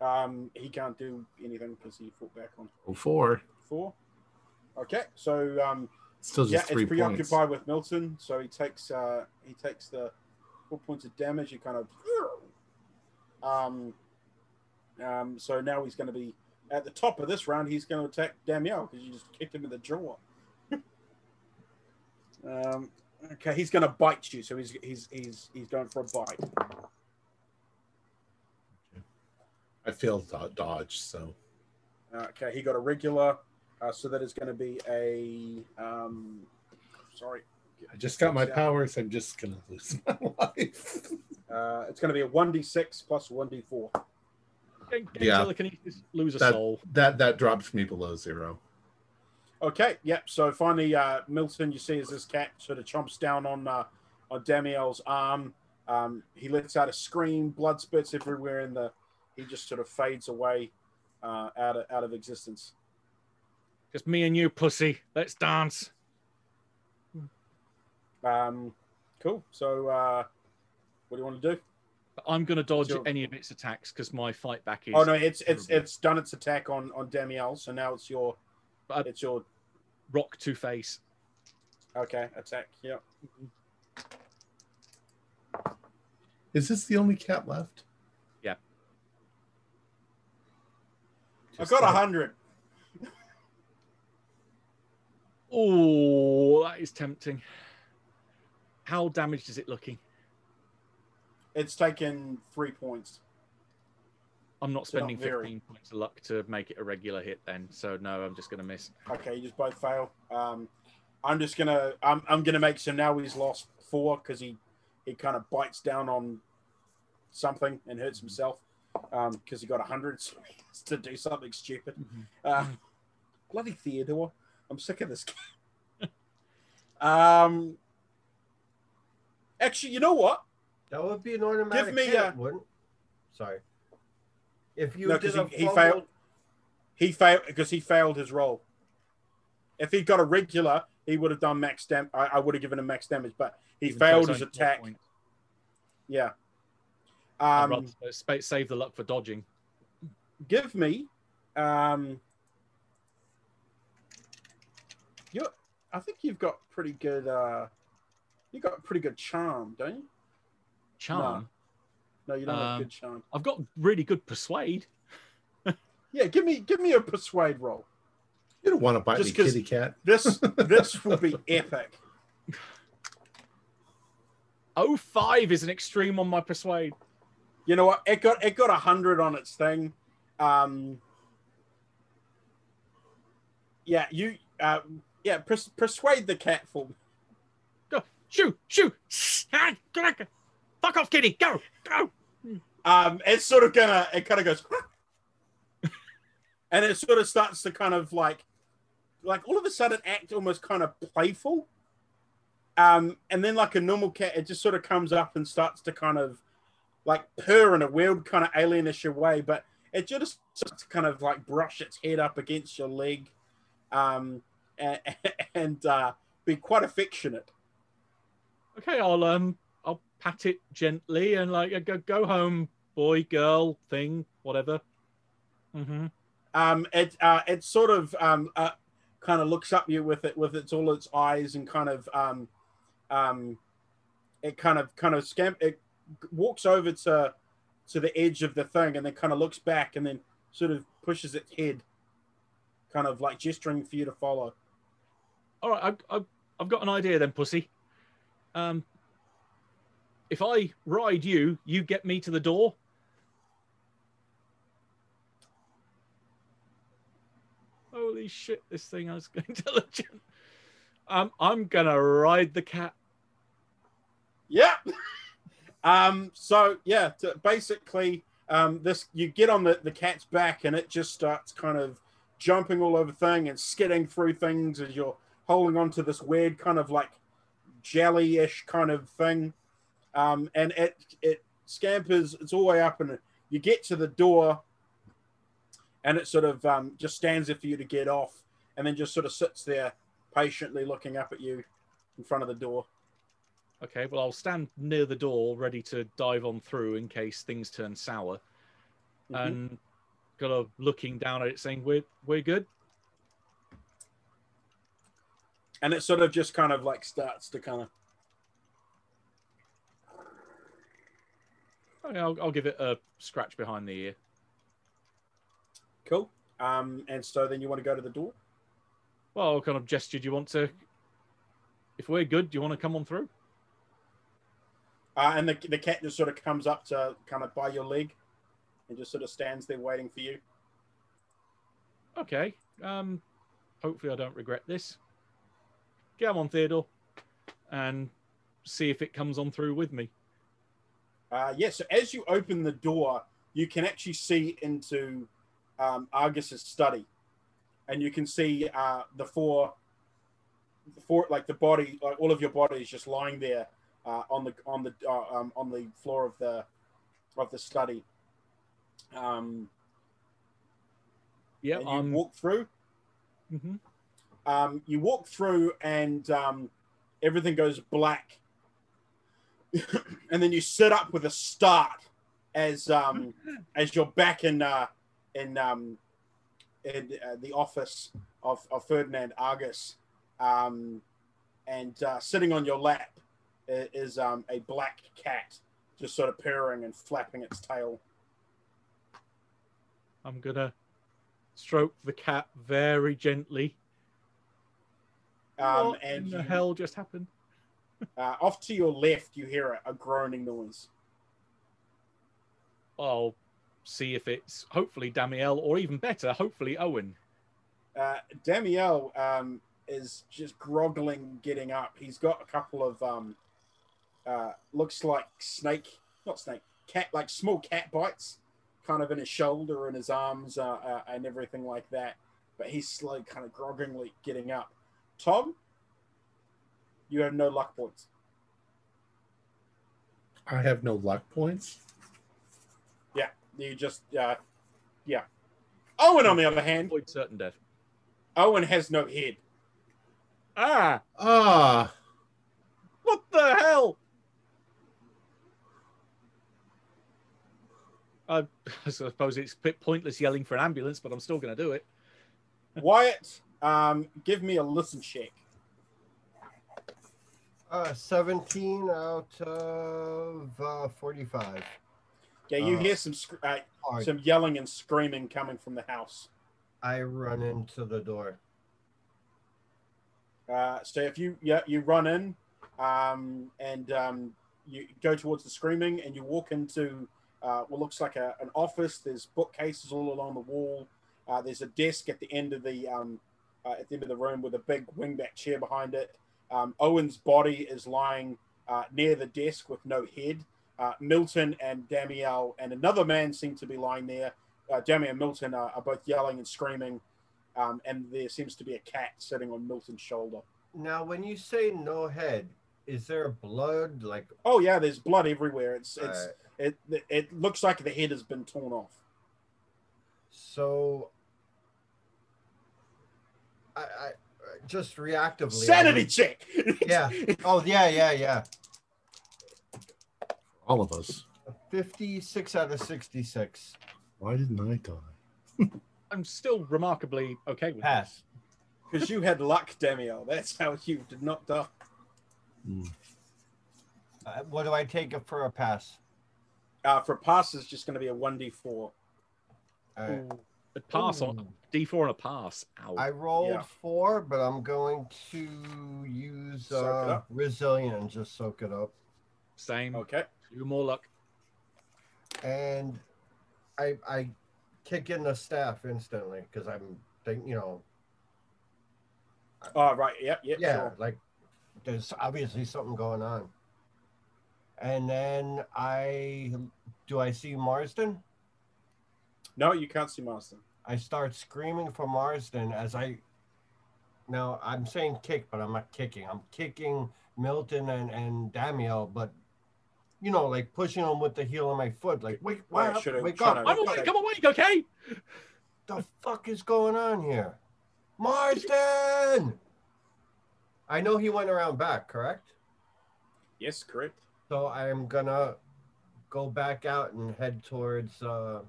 Um, he can't do anything because he fought back on Oh, four. four. Okay, so um, Still just yeah, three it's points. preoccupied with Milton, so he takes uh, he takes the four points of damage. He kind of um, um, so now he's going to be at the top of this round. He's going to attack Damiel because you just kicked him in the jaw. (laughs) um, okay, he's going to bite you, so he's he's he's he's going for a bite. I failed do- dodge, so okay, he got a regular, uh, so that is going to be a um, sorry. I just got my powers. I'm just going to lose (laughs) my life. Uh, it's going to be a one d six plus one d four. Can, can Yeah. telekinesis lose a That- soul? that that drops me below zero. Okay, yep. So finally, uh, Milton, you see as this cat sort of chomps down on uh, on Damiel's arm. Um, he lets out a scream, blood spurts everywhere, and the he just sort of fades away uh, out of out of existence. Just me and you, pussy. Let's dance. Um, cool. So, uh, what do you want to do? I'm going to dodge Sure. any of its attacks because my fight back is. Oh no, it's it's it's done its attack on on Damiel. So now it's your Uh, it's your Rock to face. okay attack. Yep. Is this the only cat left? Yeah. I've got a gotta- hundred. Oh, that is tempting. How damaged is it looking? It's taken three points. I'm not So not spending very. 15 points of luck to make it a regular hit then. So no, I'm just going to miss. Okay, you just both fail. Um, I'm just gonna I'm, I'm gonna make so now he's lost four because he he kind of bites down on something and hurts himself because he got a hundred so he has to do something stupid. Uh, bloody Theodore, I'm sick of this (laughs) game. um, actually, you know what? That would be an automatic Give me hit, a- wouldn't? Sorry. If you No, did 'cause a he- he failed. He failed because he failed his roll. If he'd got a regular, he would have done max damage. I, I would have given him max damage, but he Even failed his attack. points. Yeah. I'd Um, rather save the luck for dodging. give me. Um, you, I think you've got pretty good. Uh, you got pretty good charm, don't you? Charm. No, you don't have Um, good charm. I've got really good persuade. (laughs) Yeah, give me give me a persuade roll. You don't want to bite Just me, 'cause- kitty cat. This (laughs) this will be epic. Oh, five is an extreme on my persuade. You know what? It got it got a hundred on its thing. Um, yeah, you. Uh, yeah, pers- persuade the cat for me. Go, shoo, shoo. Get out. Fuck off, kitty. Go, go. Um, it's sort of gonna. It kind of goes, (laughs) and it sort of starts to kind of like, like all of a sudden act almost kind of playful. Um, and then like a normal cat, it just sort of comes up and starts to kind of like purr in a weird kind of alienish way, but it just starts to kind of like brush its head up against your leg, um, and, (laughs) and uh, be quite affectionate. Okay, I'll um, I'll pat it gently and like go go home, boy, girl, thing, whatever. Mm-hmm. um, it uh, it sort of um, uh, kind of looks up you with it with its all its eyes and kind of um, um, it kind of kind of scamp it walks over to to the edge of the thing and then kind of looks back and then sort of pushes its head, kind of like gesturing for you to follow. All right, I've, I've, I've got an idea then, pussy. Um, if I ride you, you get me to the door. Holy shit, this thing is (laughs) intelligent. Um, I'm gonna ride the cat. Yeah. (laughs) Um, so yeah, basically, um, this you get on the, the cat's back and it just starts kind of jumping all over thing and skidding through things as you're holding on to this weird kind of like jelly-ish kind of thing. Um, and it it scampers it's all the way up and you get to the door and it sort of um, just stands there for you to get off and then just sort of sits there patiently looking up at you in front of the door. Okay, well, I'll stand near the door, ready to dive on through in case things turn sour, mm-hmm. and kind of looking down at it, saying, "We're we're good." And it sort of just kind of like starts to kind of. I'll, I'll give it a scratch behind the ear. Cool. Um, and so then you want to go to the door? Well, what kind of gesture. Do you want to? If we're good, do you want to come on through? Uh, and the, the cat just sort of comes up to kind of by your leg and just sort of stands there waiting for you. Okay. Um, hopefully, I don't regret this. Come on, Theodore, and see if it comes on through with me. Uh. Yeah, so as you open the door, you can actually see into um, Argus's study, and you can see uh, the four, the four, like the body, like all of your body is just lying there uh, on the on the uh, um, on the floor of the of the study. Um, yeah, you um, walk through. Mm-hmm. Um, you walk through, and um, everything goes black, and then you sit up with a start as um, as you're back in uh, in um, in uh, the office of, of Ferdinand Argus, um, and uh, sitting on your lap is um, a black cat just sort of purring and flapping its tail. I'm gonna stroke the cat very gently. Um, what and in the you, hell just happened? Uh, off to your left, you hear a, a groaning noise. I'll see if it's hopefully Damiel or even better, hopefully Owen. Uh, Damiel um, is just groggling getting up. He's got a couple of um, uh, looks like snake, not snake, cat, like small cat bites, kind of in his shoulder and his arms uh, uh, and everything like that. But he's slowly, kind of groggingly getting up. Tom, you have no luck points. I have no luck points. Yeah, you just, uh, yeah. Owen, on the other hand, avoid certain death. Owen has no head. Ah, ah. What the hell? I, (laughs) I suppose it's a bit pointless yelling for an ambulance, but I'm still going to do it. Wyatt, um, give me a listen check. Uh, 17 out of uh, 45. Yeah, you uh, hear some uh, some yelling and screaming coming from the house. I run into the door. Uh, so if you yeah you run in, um, and um, you go towards the screaming, and you walk into uh, what looks like a, an office. There's bookcases all along the wall. Uh, there's a desk at the end of the um, uh, at the end of the room with a big wingback chair behind it. Um, Owen's body is lying uh, near the desk with no head. Uh, Milton and Damiel and another man seem to be lying there. Uh, Damiel and Milton are, are both yelling and screaming, um, and there seems to be a cat sitting on Milton's shoulder. Now, when you say no head, is there blood? Like, oh yeah, there's blood everywhere. It's it's it it looks like the head has been torn off. So, I, I just reactively sanity would, check. (laughs) yeah. Oh yeah, yeah, yeah. All of us. Fifty-six out of sixty-six. Why didn't I die? (laughs) I'm still remarkably okay with pass. Because you had luck, Demio. That's how you did not die. Mm. Uh, what do I take for a pass? Uh, for pass is just going to be a one d four. A pass Ooh. on D four and a pass. Ow. I rolled yeah. four, but I'm going to use uh, resilient just soak it up. Same. Okay. Two more luck. And I I kick in the staff instantly because I'm think you know. Oh right. Yep. Yep. Yeah. Sure. Like there's obviously something going on. And then I do I see Marsden? No, you can't see Marsden. I start screaming for Marsden as I now I'm saying kick, but I'm not kicking. I'm kicking Milton and, and Damiel, but you know, like pushing them with the heel of my foot, like wake, wake, up, wake up. I'm awake, I'm awake, okay? The fuck is going on here? Marsden! I know he went around back, correct? Yes, correct. So I am gonna go back out and head towards uh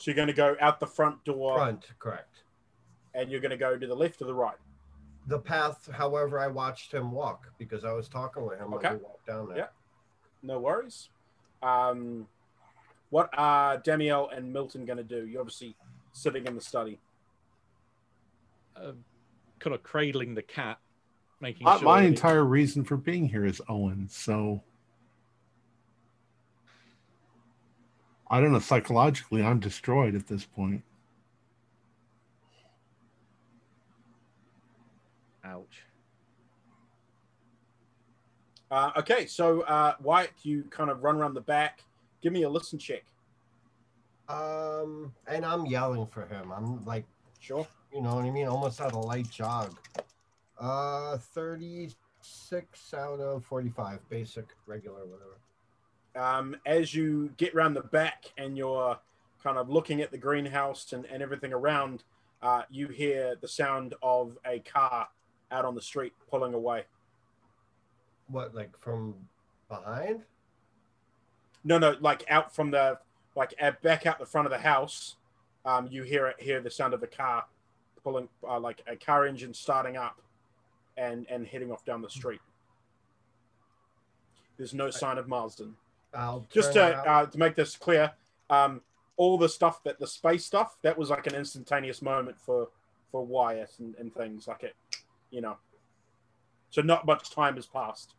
So you're gonna go out the front door front, correct. And you're gonna go to the left or the right? The path, however, I watched him walk because I was talking with him okay. when he walked down there. Yeah. No worries. Um what are Damiel and Milton gonna do? You're obviously sitting in the study. Uh, kind of cradling the cat, making uh, sure. My entire reason for being here is Owen, so I don't know. Psychologically, I'm destroyed at this point. Ouch. Uh, okay, so uh, Wyatt, you kind of run around the back. Give me a listen check. Um, and I'm yelling for him. I'm like, sure, you know what I mean. Almost at a light jog. Uh, thirty-six out of forty-five, basic, regular, whatever. Um, as you get around the back and you're kind of looking at the greenhouse and, and everything around, uh, you hear the sound of a car out on the street pulling away. What, like from behind? No, no, like out from the like at, back out the front of the house. Um, you hear it, hear the sound of a car pulling, uh, like a car engine starting up, and and heading off down the street. There's no sign of Marsden. I'll Just to uh, to make this clear, um, all the stuff that the space stuff that was like an instantaneous moment for for Wyatt and, and things like it, you know. So not much time has passed.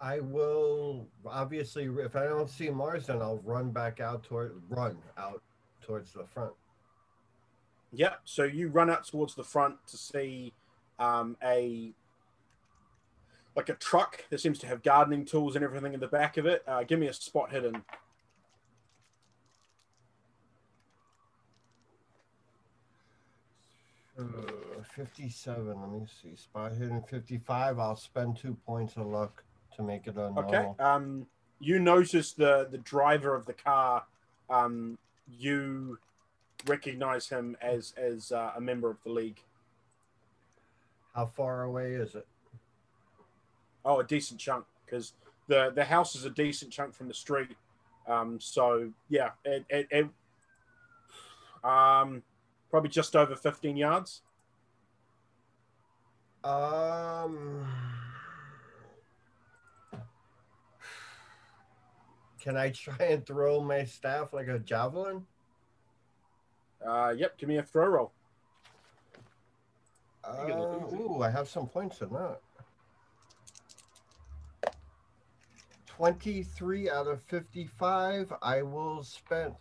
I will obviously if I don't see Mars, then I'll run back out toward run out towards the front. Yeah, so you run out towards the front to see um, a like a truck that seems to have gardening tools and everything in the back of it. Uh, give me a spot hidden. Uh, 57. Let me see. Spot hidden 55. I'll spend two points of luck to make it a normal. Okay. Um, you notice the the driver of the car. Um, you recognize him as as uh, a member of the league. How far away is it? Oh, a decent chunk because the the house is a decent chunk from the street. Um, so yeah, it, it, it um probably just over fifteen yards. Um. Can I try and throw my staff like a javelin? Uh, yep. Give me a throw roll. Uh, ooh, I have some points in that. 23 out of 55. I will spend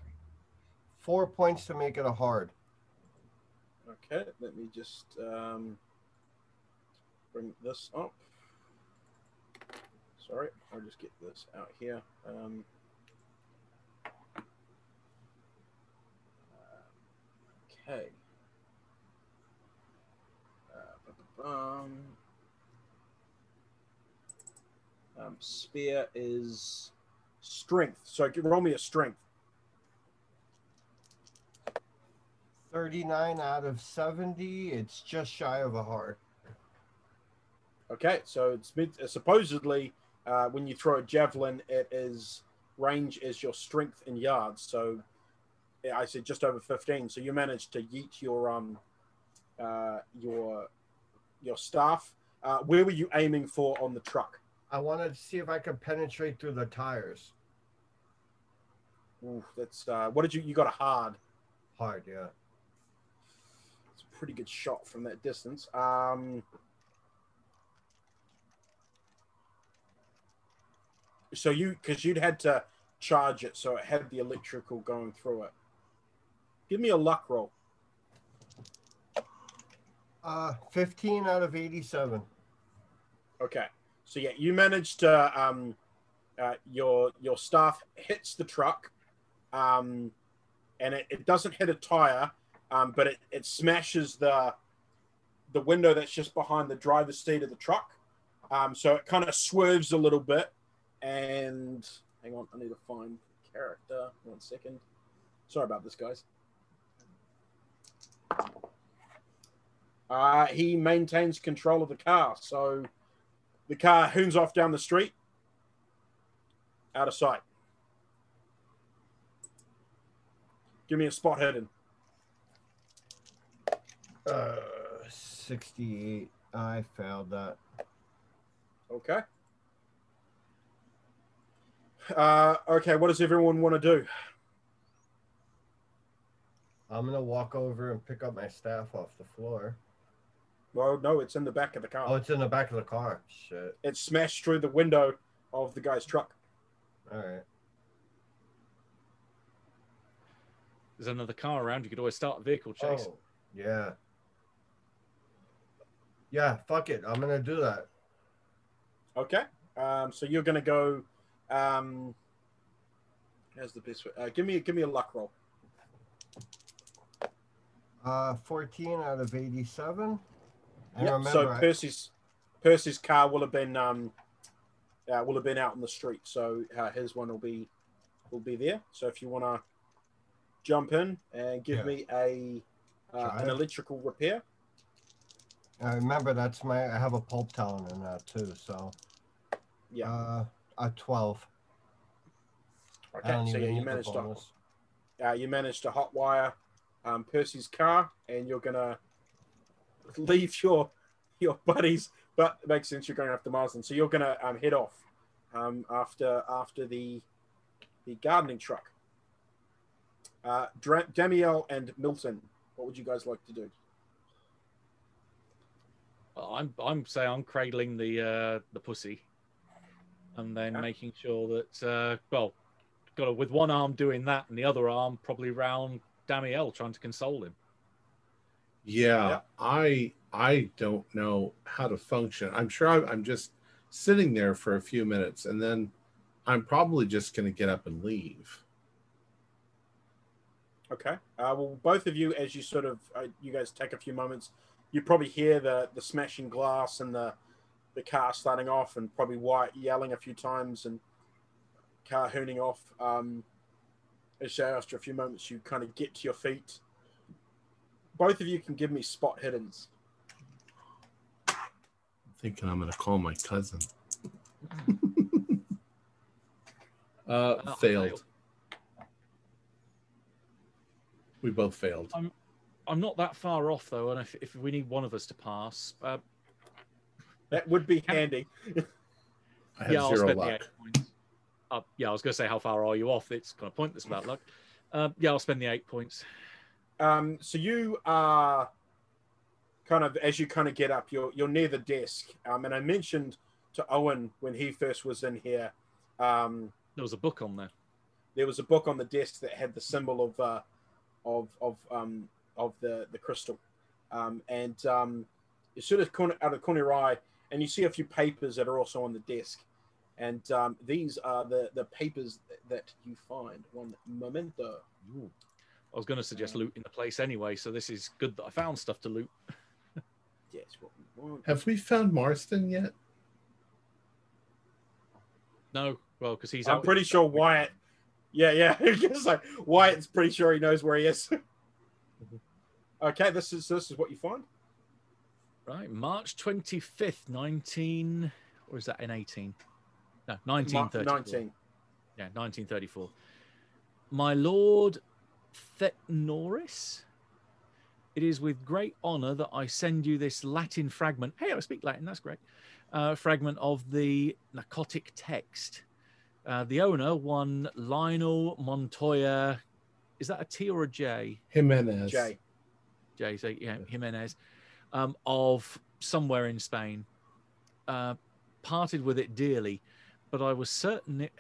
four points to make it a hard. Okay, let me just um, bring this up. Sorry, I'll just get this out here. Um, okay. Um, um, spear is strength. So roll me a strength. 39 out of 70. It's just shy of a hard. Okay, so it's mid, uh, supposedly uh, when you throw a javelin, it is range is your strength in yards. So I said just over 15. So you managed to yeet your um uh, your your staff. Uh, where were you aiming for on the truck? I wanted to see if I could penetrate through the tires. Ooh, that's uh, what did you? You got a hard. Hard, yeah. It's a pretty good shot from that distance. Um, so you because you'd had to charge it, so it had the electrical going through it. Give me a luck roll. Uh, 15 out of 87. Okay. So yeah, you managed to um, uh, your your staff hits the truck, um, and it, it doesn't hit a tire, um, but it, it smashes the the window that's just behind the driver's seat of the truck. Um, so it kind of swerves a little bit, and hang on, I need to find character. One second. Sorry about this, guys. Uh, he maintains control of the car, so the car hoons off down the street, out of sight. Give me a spot hidden. Uh, 68. I failed that. Okay. Uh, okay, what does everyone want to do? I'm gonna walk over and pick up my staff off the floor. Well, no, it's in the back of the car. Oh, it's in the back of the car. Shit. It smashed through the window of the guy's truck. All right. There's another car around. You could always start a vehicle chase. Oh, yeah. Yeah, fuck it. I'm gonna do that. Okay. Um, so you're gonna go. Um, how's the best way? Uh, give me give me a luck roll. Uh, 14 out of 87. And Yep, remember, So Percy's Percy's car will have been um, uh, will have been out in the street. So uh, his one will be will be there. So if you want to jump in and give Yeah. me a uh, an electrical repair. I remember that's my. I have a pulp talent in that too. So, Yeah. uh, a 12. Okay. So yeah, you managed to uh, you managed to hotwire um, Percy's car, and you're gonna leave your your buddies. But it makes sense you're going after Marsden, so you're gonna um, head off um, after after the the gardening truck. Uh, Dra- Damiel and Milton, what would you guys like to do? Well, I'm I'm saying I'm cradling the uh, the pussy, and then Okay. making sure that uh, well, got to, with one arm doing that and the other arm probably round Damiel trying to console him. Yeah, Yeah. I I don't know how to function. I'm sure I, I'm just sitting there for a few minutes, and then I'm probably just going to get up and leave. Okay. Uh, well, both of you, as you sort of, uh, you guys take a few moments, you probably hear the the smashing glass and the the car starting off, and probably Wyatt yelling a few times and car hooning off. Um, as you say, after a few moments, you kind of get to your feet. Both of you can give me spot hiddens. I'm thinking I'm going to call my cousin. (laughs) uh, Oh, failed. failed. We both failed. I'm not that far off though, and if, if we need one of us to pass, uh, That would be handy. (laughs) I have yeah, I'll zero spend the luck. eight points. Uh, yeah, I was going to say how far are you off? It's kind of pointless about luck. Uh, yeah, I'll spend the eight points. Um, so you are kind of as you kind of get up, you're you're near the desk. Um, and I mentioned to Owen when he first was in here, um, There was a book on there. there was a book on the desk that had the symbol of uh, of of um, of the the crystal, um, and um, you sort of corner, out of the corner of your eye, and you see a few papers that are also on the desk, and um, these are the the papers that you find. One memento. Ooh. I was going to suggest looting the place anyway, so this is good that I found stuff to loot. (laughs) Yes, what we want. Have we found Marsden yet? No, well, because he's I'm pretty sure Wyatt. Yeah, yeah. (laughs) it's like Wyatt's pretty sure he knows where he is. (laughs) okay, this is this is what you find. Right, March 25th, 19. Or is that in 18? No, Ma- 1934. 19. Yeah, 1934. My lord Thecnoris, it is with great honor that I send you this Latin fragment. Hey, I speak Latin, that's great. Uh, fragment of the Pnakotic text. Uh, the owner, one Lionel Montoya. Is that a T or a J? Jimenez. J. J, so yeah, Jimenez, um, of somewhere in Spain. Uh, parted with it dearly, but I was certain it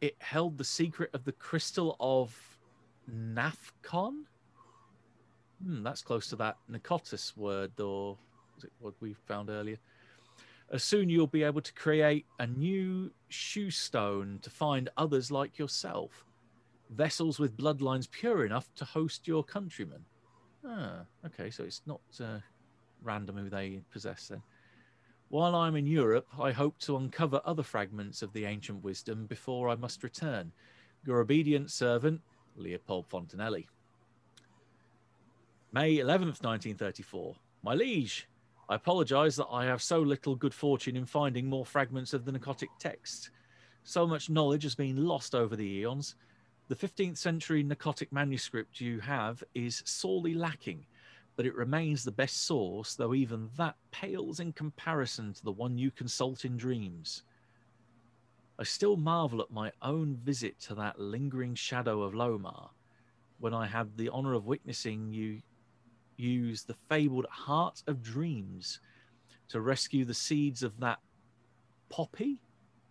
it held the secret of the crystal of Nafcon. Hmm, that's close to that Nicotus word, or was it what we found earlier? As soon you'll be able to create a new shoe stone to find others like yourself, vessels with bloodlines pure enough to host your countrymen. Ah, okay, so it's not uh, random who they possess then. While I'm in Europe, I hope to uncover other fragments of the ancient wisdom before I must return. Your obedient servant, Leopold Fontanelli. May 11th, 1934. My liege, I apologize that I have so little good fortune in finding more fragments of the Pnakotic text. So much knowledge has been lost over the eons. The 15th century Pnakotic manuscript you have is sorely lacking, but it remains the best source, though even that pales in comparison to the one you consult in dreams. I still marvel at my own visit to that lingering shadow of Lomar when I had the honor of witnessing you use the fabled Heart of Dreams to rescue the seeds of that poppy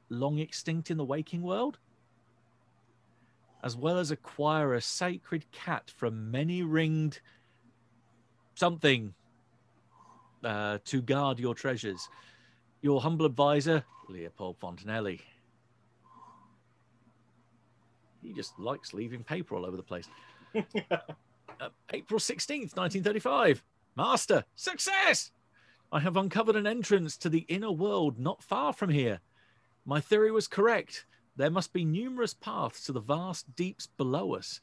long extinct in the waking world, as well as acquire a sacred cat from many ringed something uh, to guard your treasures. Your humble advisor, Leopold Fontanelli. He just likes leaving paper all over the place. (laughs) uh, April 16th, 1935. Master, success! I have uncovered an entrance to the inner world not far from here. My theory was correct. There must be numerous paths to the vast deeps below us.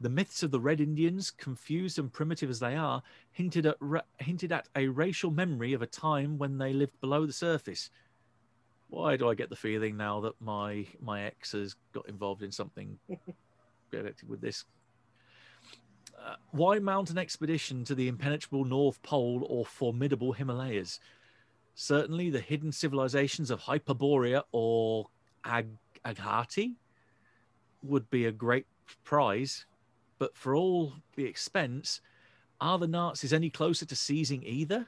The myths of the Red Indians, confused and primitive as they are, hinted at, hinted at a racial memory of a time when they lived below the surface. Why do I get the feeling now that my my ex has got involved in something (laughs) connected with this? Uh, why mount an expedition to the impenetrable North Pole or formidable Himalayas? Certainly, the hidden civilizations of Hyperborea or Ag- Aghati would be a great prize, but for all the expense, are the Nazis any closer to seizing either?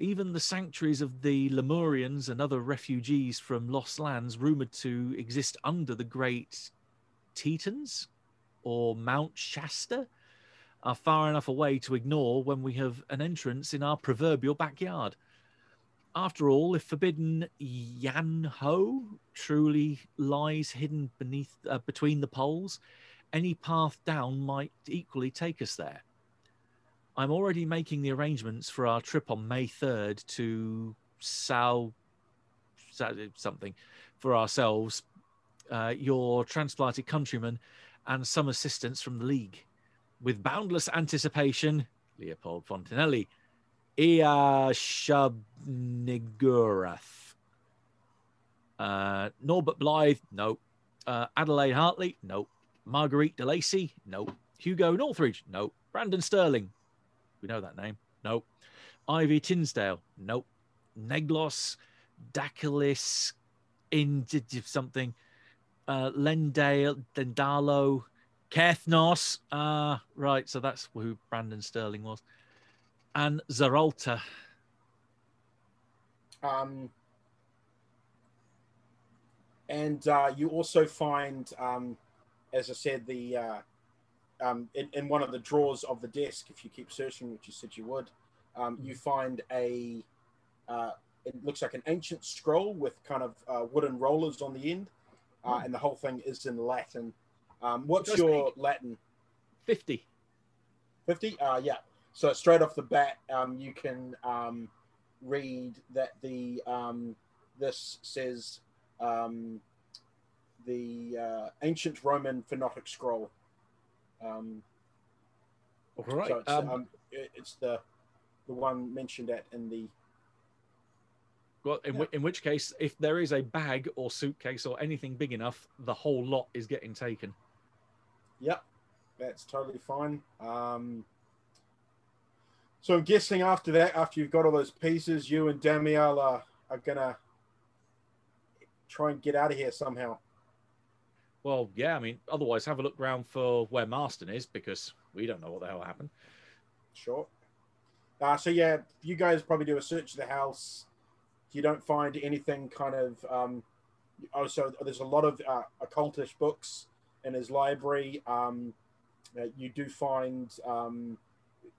Even the sanctuaries of the Lemurians and other refugees from lost lands rumored to exist under the great Tetons or Mount Shasta are far enough away to ignore when we have an entrance in our proverbial backyard. After all, if forbidden Yan Ho truly lies hidden beneath uh, between the poles, any path down might equally take us there. I'm already making the arrangements for our trip on May 3rd to Sal something for ourselves, uh, your transplanted countrymen, and some assistance from the League. With boundless anticipation, Leopold Fontanelli, Ea Shub-Niggurath. Uh, Norbert Blythe, no. Uh, Adelaide Hartley, no. Marguerite de Lacy, no. Hugo Northridge, no. Brandon Sterling, we know that name. Nope. Ivy Tinsdale. Nope. Neglos, Dakilis, in something. Uh, Lendale, Dendalo, Kethnos. Uh, right, so that's who Brandon Sterling was. And Zaralta. Um, and uh, you also find, um, as I said, the uh, um, in, in, one of the drawers of the desk, if you keep searching, which you said you would, um, you mm-hmm. find a, uh, it looks like an ancient scroll with kind of uh, wooden rollers on the end, uh, hmm. and the whole thing is in Latin. Um, what's your Latin? 50. 50? Uh, yeah. So straight off the bat, um, you can um, read that the um, this says um, the uh, ancient Roman phonetic scroll. Um, All right. So it's, um, um, it's the the one mentioned at in the. Well, in, yeah. w- in which case, if there is a bag or suitcase or anything big enough, the whole lot is getting taken. Yep, that's totally fine. Um, so I'm guessing after that, after you've got all those pieces, you and Damiel are, are gonna try and get out of here somehow. Well, yeah, I mean, otherwise, have a look around for where Marsden is because we don't know what the hell happened. Sure. Uh, so, yeah, you guys probably do a search of the house. You don't find anything kind of. Um, oh, there's a lot of uh, occultish books in his library. Um, uh, you do find um,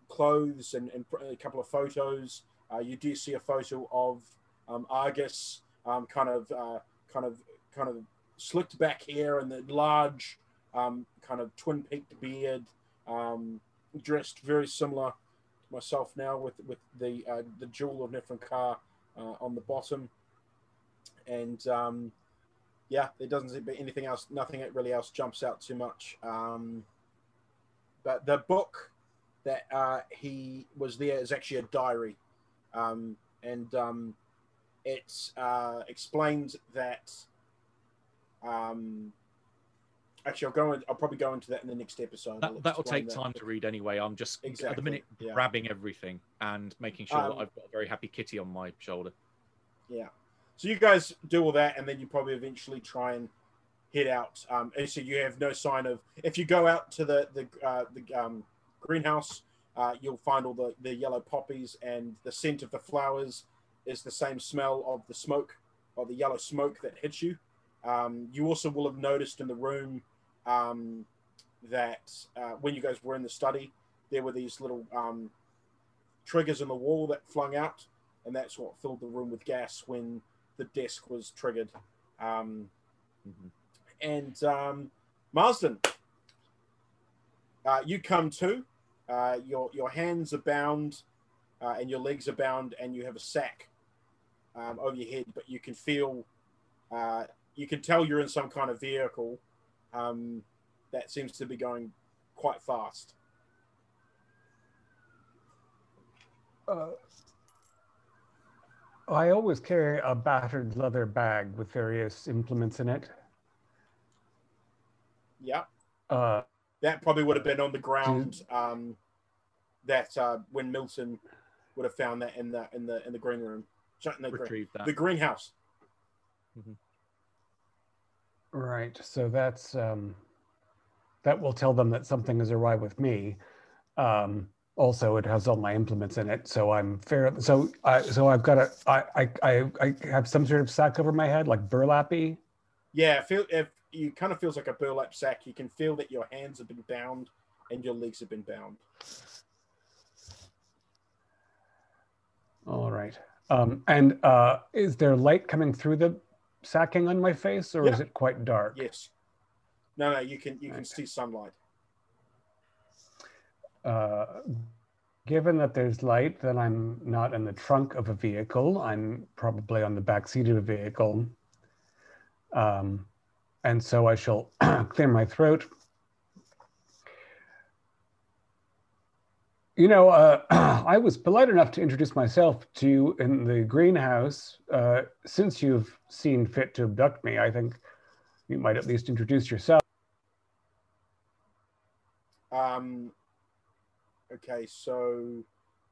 clothes and, and, a couple of photos Uh, you do see a photo of um, Argus, um, kind of, uh, kind of, kind of slicked back hair and the large, um, kind of twin peaked beard, um, dressed very similar to myself now with with the uh, the jewel of Nephren-Ka uh, on the bottom, and um, yeah, there doesn't seem to be anything else. Nothing really else jumps out too much. Um, but the book that uh, he was there is actually a diary, um, and um, it uh, explains that. Um, actually, I'll go. In, I'll probably go into that in the next episode. That, that'll take that. time to read anyway. I'm just exactly. at the minute yeah. grabbing everything and making sure that um, I've got a very happy kitty on my shoulder. Yeah. So you guys do all that, and then you probably eventually try and head out. Um, and so you have no sign of. If you go out to the the uh, the um, greenhouse, uh, you'll find all the the yellow poppies, and the scent of the flowers is the same smell of the smoke, or the yellow smoke that hits you. Um, you also will have noticed in the room um, that uh, when you guys were in the study, there were these little um, triggers in the wall that flung out, and that's what filled the room with gas when the desk was triggered. Um, mm-hmm. And um, Marsden, uh, you come to. Uh, your your hands are bound, uh, and your legs are bound, and you have a sack um, over your head. But you can feel, uh, you can tell you're in some kind of vehicle um, that seems to be going quite fast. Uh, I always carry a battered leather bag with various implements in it. Yeah. Uh, that probably would have been on the ground. Um, that uh, when Milton would have found that in the in the in the green room, in the, green, that. the greenhouse. Mm-hmm. Right. So that's um, that will tell them that something is awry with me. Um, also it has all my implements in it so i'm fair so i so i've got a i i i have some sort of sack over my head like burlappy yeah feel if you kind of feels like a burlap sack you can feel that your hands have been bound and your legs have been bound all right um and uh is there light coming through the sacking on my face or yeah. is it quite dark yes no no you can you can see sunlight uh, given that there's light, then I'm not in the trunk of a vehicle. I'm probably on the back seat of a vehicle. Um, and so I shall (clears throat) clear my throat. You know, uh, (clears throat) I was polite enough to introduce myself to you in the greenhouse. Uh, since you've seen fit to abduct me, I think you might at least introduce yourself. Um, Okay, so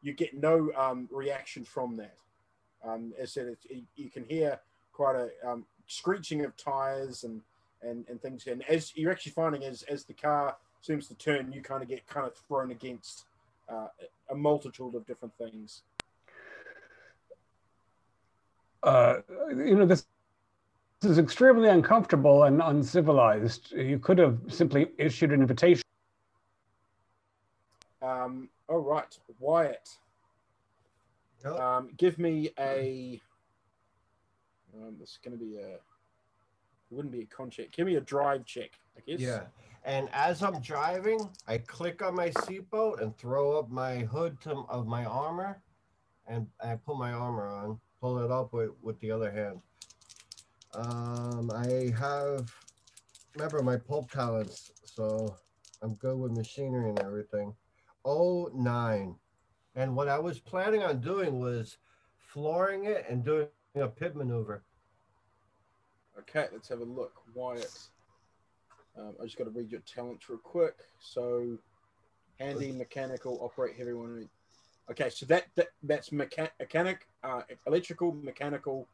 you get no um, reaction from that. Um, as I said, it, you can hear quite a um, screeching of tires and, and, and things. And as you're actually finding, as, as the car seems to turn, you kind of get kind of thrown against uh, a multitude of different things. Uh, you know, this, this is extremely uncomfortable and uncivilized. You could have simply issued an invitation. Um, all right, Wyatt. Yep. Um, give me a. Um, this is going to be a. It wouldn't be a con check. Give me a drive check, Guess. Yeah. And as I'm driving, I click on my seatbelt and throw up my hood to, of my armor, and I put my armor on, pull it up with, with the other hand. Um, I have, remember my pulp talents, so I'm good with machinery and everything. Oh nine, And what I was planning on doing was flooring it and doing a pit maneuver. Okay, let's have a look. Wyatt. Um, I just got to read your talents real quick. So, handy, mechanical, operate heavy one. Okay, so that, that that's mecha- mechanic, uh, electrical, mechanical,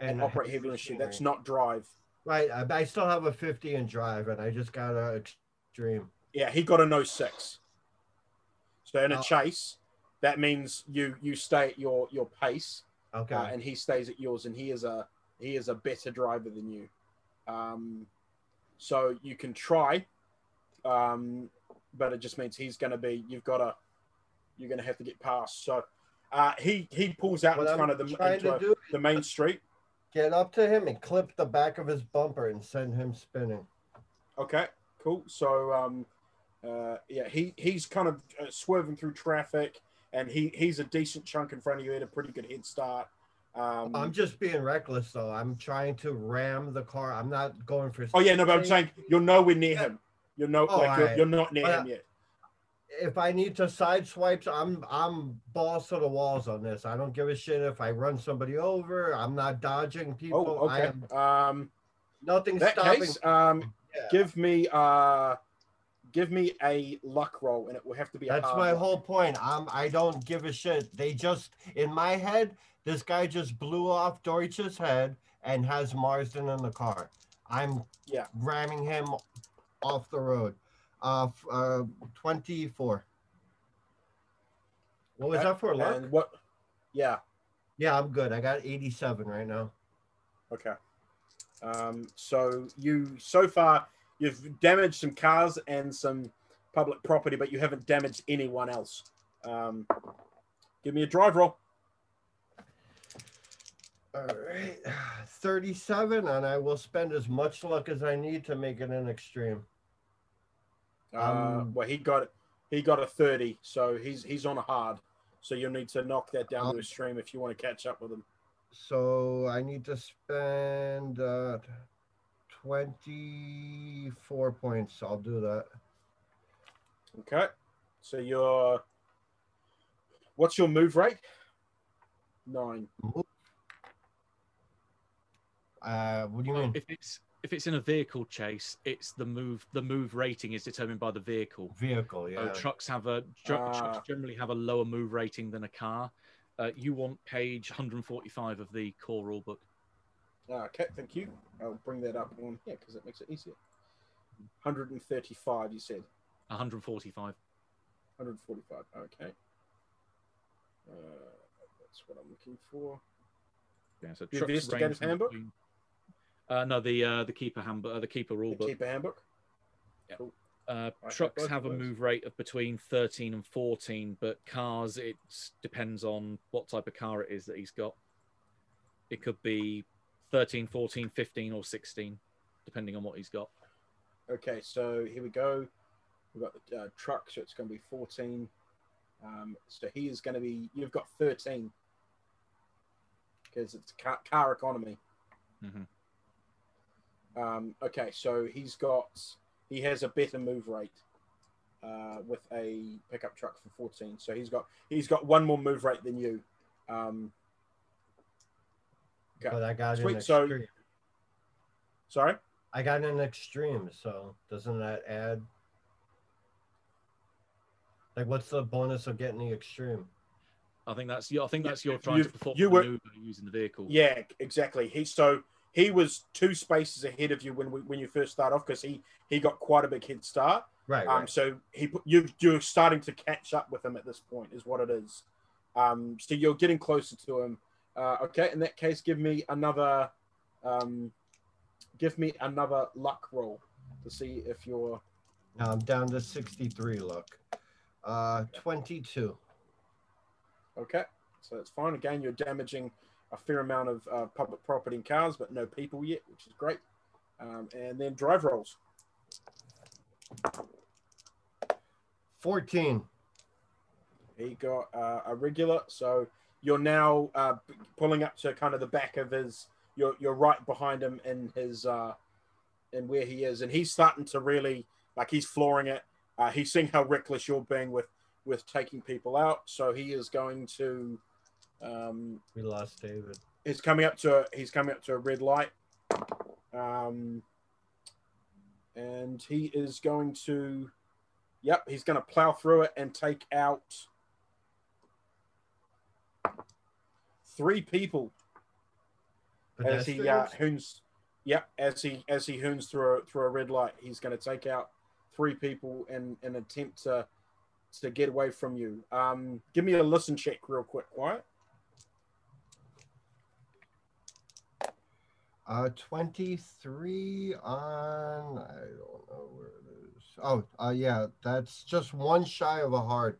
and, and operate heavy machine. That's not drive. Right. I, I, still have a 50 in drive, and I just got a extreme. Yeah, he got a no 06. So in a oh. chase, that means you you stay at your your pace, okay, uh, and he stays at yours, and he is a he is a better driver than you. Um, so you can try, um, but it just means he's going to be you've got to you're going to have to get past. So Uh, he he pulls out What in I'm front of the, into do the main street. get up to him and clip the back of his bumper and send him spinning. Okay, cool. So, um, uh, yeah, he he's kind of uh, swerving through traffic, and he he's a decent chunk in front of you at a pretty good head start. Um, I'm just being reckless though. I'm trying to ram the car. I'm not going for. oh yeah, no, but I'm saying you're nowhere near him. You're no Oh, like you're, you're not near Well, him yet. if I need to side swipes, I'm I'm balls to the walls on this. I don't give a shit if I run somebody over. I'm not dodging people. Oh, I okay. am Um, nothing that stopping. case, um, Yeah. give me uh, give me a luck roll, and it will have to be. That's my whole point. I'm I don't give a shit. They just in my head, this guy just blew off Deutsch's head and has Marsden in the car. I'm Yeah. ramming him off the road. Uh, uh 24. What was Okay, that for luck? What? Yeah. Yeah, I'm good. I got 87 right now. Okay. Um, so you so far you've damaged some cars and some public property, but you haven't damaged anyone else. Um, give me a drive roll. All right. (sighs) 37 and I will spend as much luck as I need to make it an extreme. Uh, Um, well, he got he got a thirty, so he's he's on a hard. So you'll need to knock that down to Um, a stream if you want to catch up with him. So I need to spend uh, 24 points. I'll do that. Okay. So your what's your move rate? Nine. Uh, what do you mean? If it's if it's in a vehicle chase, it's the move. The move rating is determined by the vehicle. Vehicle, So yeah. trucks have a tru- Ah. trucks generally have a lower move rating than a car. Uh, you want page 145 of the core rulebook. Ah, Okay, thank you. I'll bring that up on here because it makes it easier. 135, you said. 145. 145. Okay. Uh, that's what I'm looking for. Yeah. So The trucks investigator's range handbook? between- Uh, no, the uh, the keeper handbook, uh, the keeper The rulebook. keeper handbook. Uh, have trucks have a move rate of between 13 and 14, but cars, it depends on what type of car it is that he's got. It could be 13, 14, 15, or 16, depending on what he's got. Okay, so here we go. We've got the uh, truck, so it's going to be 14. Um, so he is going to be, you've got 13 because it's car, car economy. Mhm. Um, okay, so he's got, he has a better move rate uh, with a pickup truck for 14. So he's got, he's got one more move rate than you. Um, okay. But I got Sweet, an so- Sorry? I got an extreme, so doesn't that add? Like, what's the bonus of getting the extreme? I think that's you, I think that's your trying to you've- perform you were- maneuver using the vehicle. Yeah, exactly. He so he was two spaces ahead of you when we, when you first start off because he he got quite a big head start. Right, Um, right. so he you you're starting to catch up with him at this point is what it is. Um, so you're getting closer to him. Uh, okay, in that case, give me another um, give me another luck roll to see if you're Now I'm down to 63 luck. Uh, 22. okay. So it's fine. Again, you're damaging a fair amount of uh, public property and cars, but no people yet, which is great. Um, and then drive rolls. 14. He got uh, a regular, so you're now uh, pulling up to kind of the back of his. You're you're right behind him in his uh, in where he is, and he's starting to really like he's flooring it. Uh, he's seeing how reckless you're being with with taking people out, so he is going to. Um, We lost David. he's coming up to a, he's coming up to a red light, um, and he is going to. Yep, he's going to plow through it and take out three people as he uh, hoons. Yep, as he as he hoons through a, through a red light, he's going to take out three people in an attempt to to get away from you. Um, give me a listen check real quick, quiet. Uh, 23 on, I don't know where it is. Oh, uh, yeah, that's just one shy of a hard.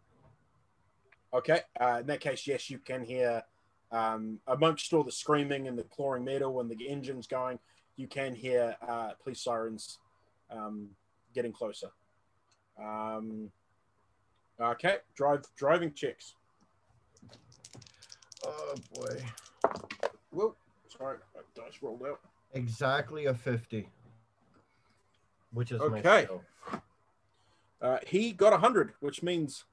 Okay. Uh, in that case, yes, you can hear um, amongst all the screaming and the clawing metal and the engines going, you can hear uh, police sirens um, getting closer. Um, okay, drive driving checks. Oh boy. Whoa, sorry, dice rolled out. Exactly a 50. Which is my Okay. skill. Uh, he got 100, which means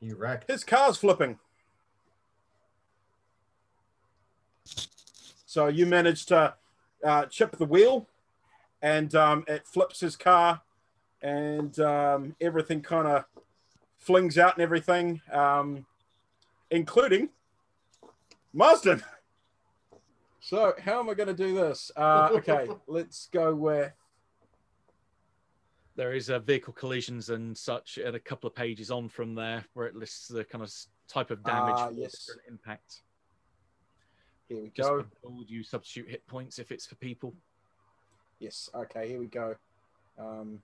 He wrecked. his car's flipping. So you managed to uh, chip the wheel, and um, it flips his car, and um, everything kind of flings out and everything, um, including Marsden. So how am I going to do this? (laughs) Uh, okay, let's go with There is uh, vehicle collisions and such, and a couple of pages on from there where it lists the kind of type of damage, Ah, yes. different impact. here we Just go. for you substitute hit points if it's for people. Yes. Okay. Here we go. Um,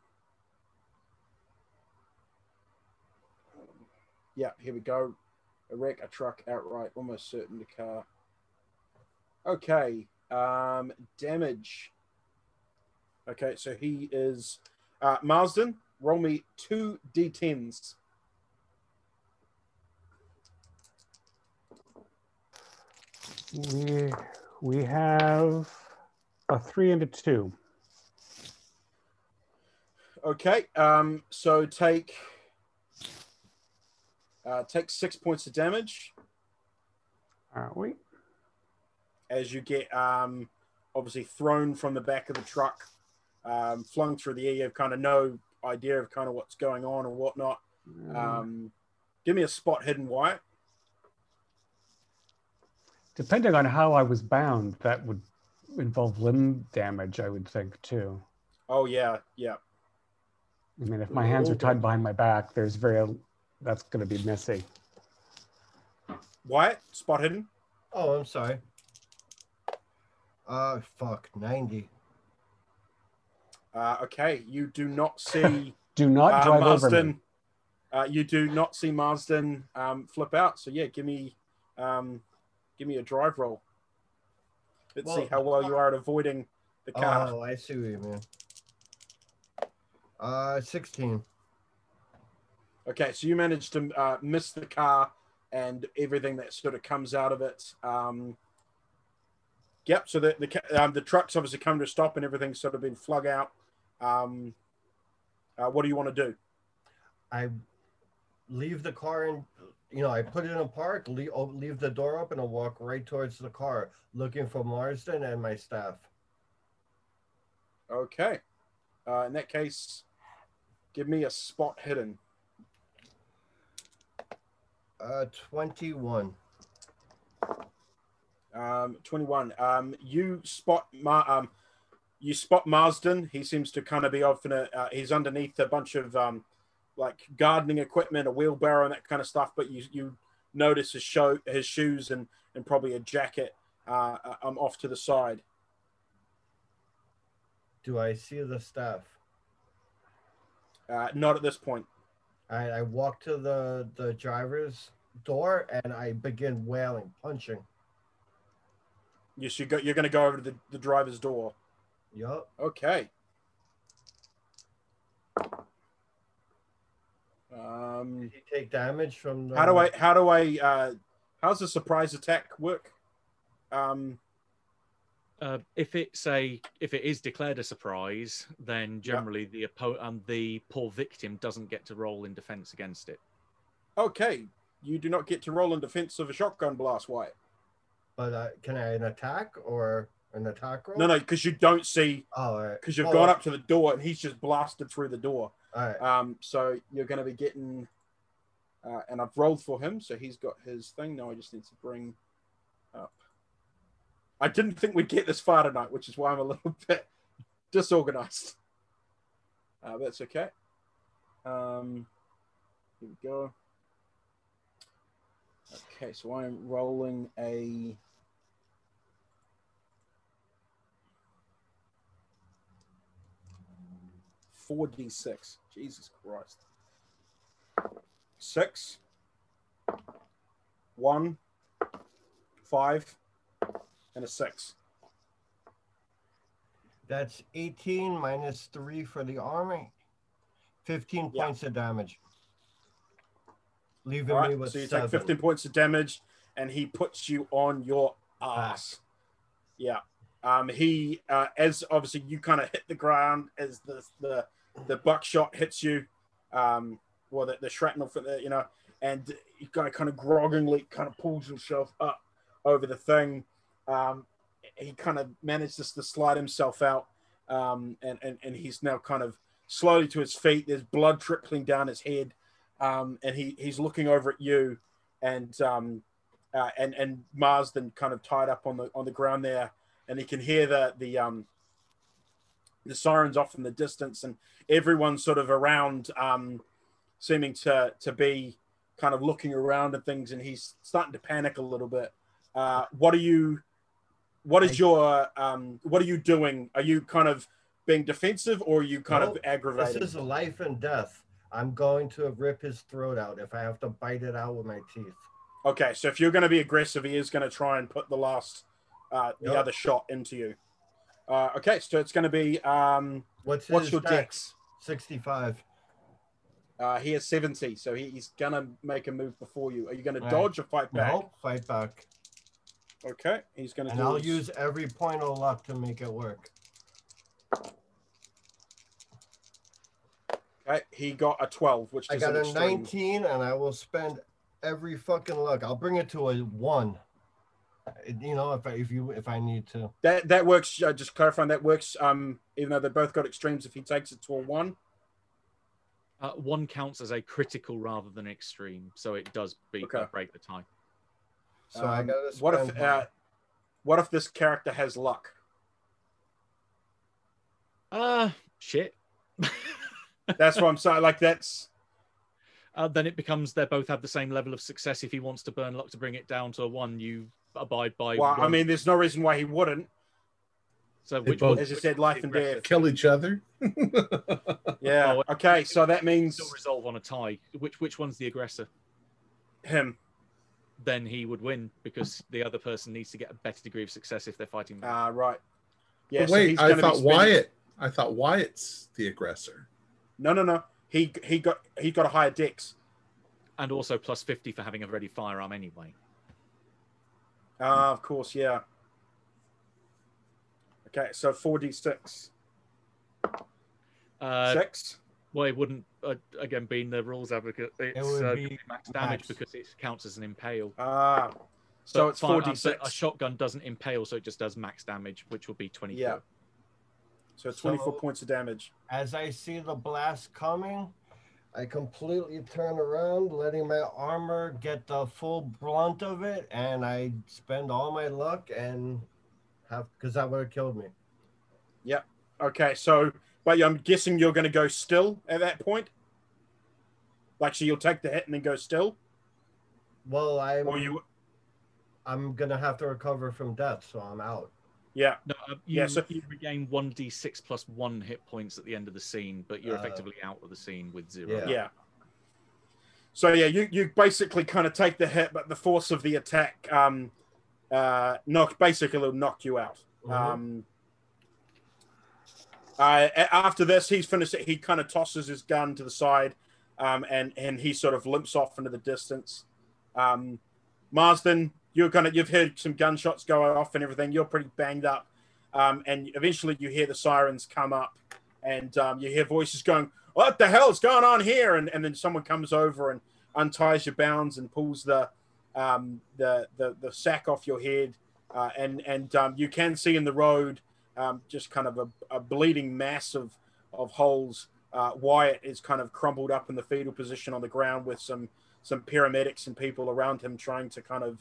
yeah. Here we go. A wreck, a truck outright, almost certain the car. Okay. Um, damage. Okay. So he is uh, Marsden. Roll me two d10s. We we have a three and a two. Okay. Um, so take uh, take six points of damage. Are we? As you get um, obviously thrown from the back of the truck, um, flung through the air. You have kind of no idea of kind of what's going on or whatnot. Mm. Um, give me a spot hidden Wyatt. Depending on how I was bound, that would involve limb damage, I would think too. Oh yeah, yeah. I mean, if my hands are tied behind my back, there's very that's going to be messy. Wyatt, spot hidden. Oh, I'm sorry. Uh, fuck, 90. Uh, okay, you do not see (laughs) Do not uh, drive over me. Uh, you do not see Marsden um, flip out. So yeah, give me um, give me a drive roll. Let's see how well you are at avoiding the car. Oh, I see what you mean. Uh, 16. Okay, so you managed to uh, miss the car and everything that sort of comes out of it. Um, yep. So the the um, the trucks obviously come to a stop and everything's sort of been flung out. Um, uh, what do you want to do? I leave the car and you know, I put it in a park, leave, leave the door open, and walk right towards the car, looking for Marsden and my staff. Okay. Uh, in that case, give me a spot hidden. Uh, 21. Um, Twenty-one. Um, you spot Mar- um, you spot Marsden. He seems to kind of be off in a. Uh, he's underneath a bunch of um, like gardening equipment, a wheelbarrow, and that kind of stuff. But you you notice his show his shoes and and probably a jacket. Uh, um, off to the side. Do I see the staff? Uh, not at this point. I, I walk to the, the driver's door and I begin wailing, punching. Yes, you go. You're going to go over to the, the driver's door. Yup. Okay. Um, Did he take damage from the. how do I? How do I? Uh, how's the surprise attack work? Um, Uh, if it's a if it is declared a surprise, then generally the oppo- um, the poor victim doesn't get to roll in defense against it. okay, you do not get to roll in defense of a shotgun blast. Why? But uh, can I an attack or an attack roll? No, no, because you don't see Oh, all right. because you've Oh, gone up to the door and he's just blasted through the door. All right. Um, so you're going to be getting, uh, and I've rolled for him, so he's got his thing. Now I just need to bring up. I didn't think we'd get this far tonight, which is why I'm a (laughs) little bit disorganized. Uh, that's okay. Um, here we go. Okay, so I'm rolling a. Four d six. Jesus Christ. Six. one, five, and a six. That's 18 minus three for the army. 15 Yeah. points of damage. Leaving All me with so you seven. take 15 points of damage, and he puts you on your ass. Yeah. Um, he, uh, as obviously you kind of hit the ground as the the the buckshot hits you, um, well the, the shrapnel for the you know, and he kind of kind of groggingly kind of pulls himself up over the thing. Um, he kind of manages to slide himself out, um, and, and and he's now kind of slowly to his feet. There's blood trickling down his head, um, and he he's looking over at you, and um, uh, and and Marsden kind of tied up on the on the ground there, and he can hear the the um the sirens off in the distance, and everyone sort of around, um, seeming to to be kind of looking around and things, and he's starting to panic a little bit. Uh, what are you? What is your um? What are you doing? Are you kind of being defensive, or are you kind of aggravated? This is life and death. I'm going to rip his throat out if I have to bite it out with my teeth. Okay, so if you're going to be aggressive, he is going to try and put the last, uh, the Yep. other shot into you. Uh, okay, so it's going to be um, What's what's your dex? 65. Uh, he has 70, so he, he's going to make a move before you. Are you going to Right. dodge or fight back? No, fight back. Okay, he's going to And do. I'll his- use every point of luck to make it work. Okay, he got a 12, which I got a extreme. 19 and I will spend every fucking luck. I'll bring it to a one. You know, if I, if you if I need to. That that works. Uh, just clarifying, that works. Um, even though they both got extremes, if he takes it to a one, Uh, one counts as a critical rather than extreme, so it does beat Okay. break the tie. So I um, gotta what if spend uh, what if this character has luck? Uh shit. That's what I'm saying. Like that's uh, then it becomes they both have the same level of success. If he wants to burn luck to bring it down to a one, you abide by. well. I mean, there's no reason why he wouldn't. so which both- As you said, life and death. Kill each other. (laughs) Yeah. Oh, Okay. So that means Still resolve on a tie. Which which one's the aggressor? him. Then he would win because the other person needs to get a better degree of success if they're fighting. Uh, right. Yeah. But so wait, he's I thought Wyatt. I thought Wyatt's the aggressor. No, no, no. He he got he got a higher dex. and also plus fifty for having a ready firearm anyway. Ah, of course. Yeah. Okay. So four d six. Uh, Six. well, it wouldn't uh, again being the rules advocate. It's would uh, be max damage max. because it counts as an impale. Ah. So But it's fire- four uh, d but six. A shotgun doesn't impale, so it just does max damage, which will be twenty. Yeah. So twenty four So- points of damage. As I see the blast coming, I completely turn around, letting my armor get the full brunt of it, and I spend all my luck and have because that would have killed me. Yep. Okay. So, but I'm guessing you're going to go still at that point. Like, so you'll take the hit and then go still, Well, I'm or you? I'm gonna have to recover from death, so I'm out. Yeah. No, uh, you, Yeah, so- you regain one d six plus one hit points at the end of the scene, but you're Uh, effectively out of the scene with zero. Yeah. Yeah. So yeah, you you basically kind of take the hit, but the force of the attack um uh knock basically will knock you out. Mhm. Um uh, after this, he's finished it. He kind of tosses his gun to the side, um, and and he sort of limps off into the distance. Um, Marsden, you're gonna you've heard some gunshots go off and everything. You're pretty banged up, um, and eventually you hear the sirens come up, and um, you hear voices going, "What the hell is going on here?" And and then someone comes over and unties your bounds and pulls the um, the, the the sack off your head, uh, and and um, you can see in the road um, just kind of a, a bleeding mass of of holes. Uh, Wyatt is kind of crumpled up in the fetal position on the ground with some some paramedics and people around him trying to kind of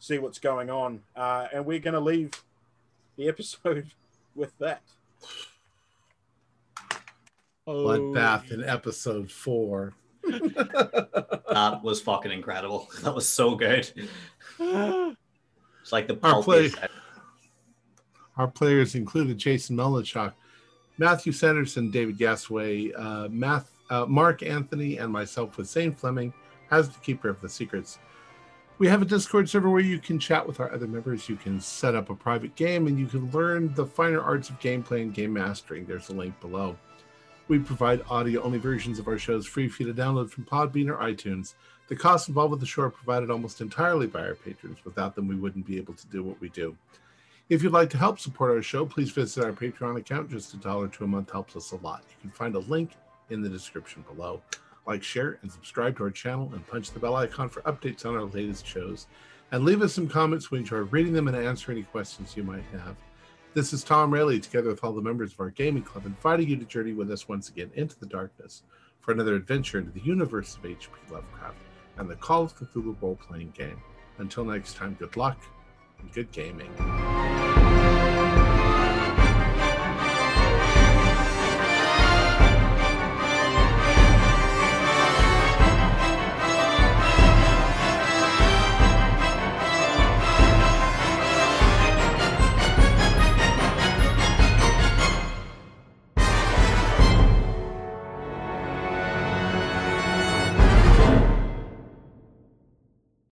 see what's going on. Uh, and we're going to leave the episode (laughs) with that. Oh, Bloodbath in episode four. (laughs) That was fucking incredible. (laughs) That was so good. It's like the Our play- Our players included Jason Melanchok, Matthew Sanderson, David Gasway, uh, Math, uh, Mark Anthony, and myself with Zane Fleming as the Keeper of the Secrets. We have a Discord server where you can chat with our other members. You can set up a private game and you can learn the finer arts of gameplay and game mastering. There's a link below. We provide audio only versions of our shows free for you to download from Podbean or iTunes. The costs involved with the show are provided almost entirely by our patrons. Without them, we wouldn't be able to do what we do. If you'd like to help support our show, please visit our Patreon account. Just a dollar to a month helps us a lot. You can find a link in the description below. Like, share, and subscribe to our channel, and punch the bell icon for updates on our latest shows. And leave us some comments. We enjoy reading them and answer any questions you might have. This is Tom Rayleigh, together with all the members of our gaming club, inviting you to journey with us once again into the darkness for another adventure into the universe of H.P. Lovecraft and the Call of Cthulhu role playing game. Until next time, good luck and good gaming.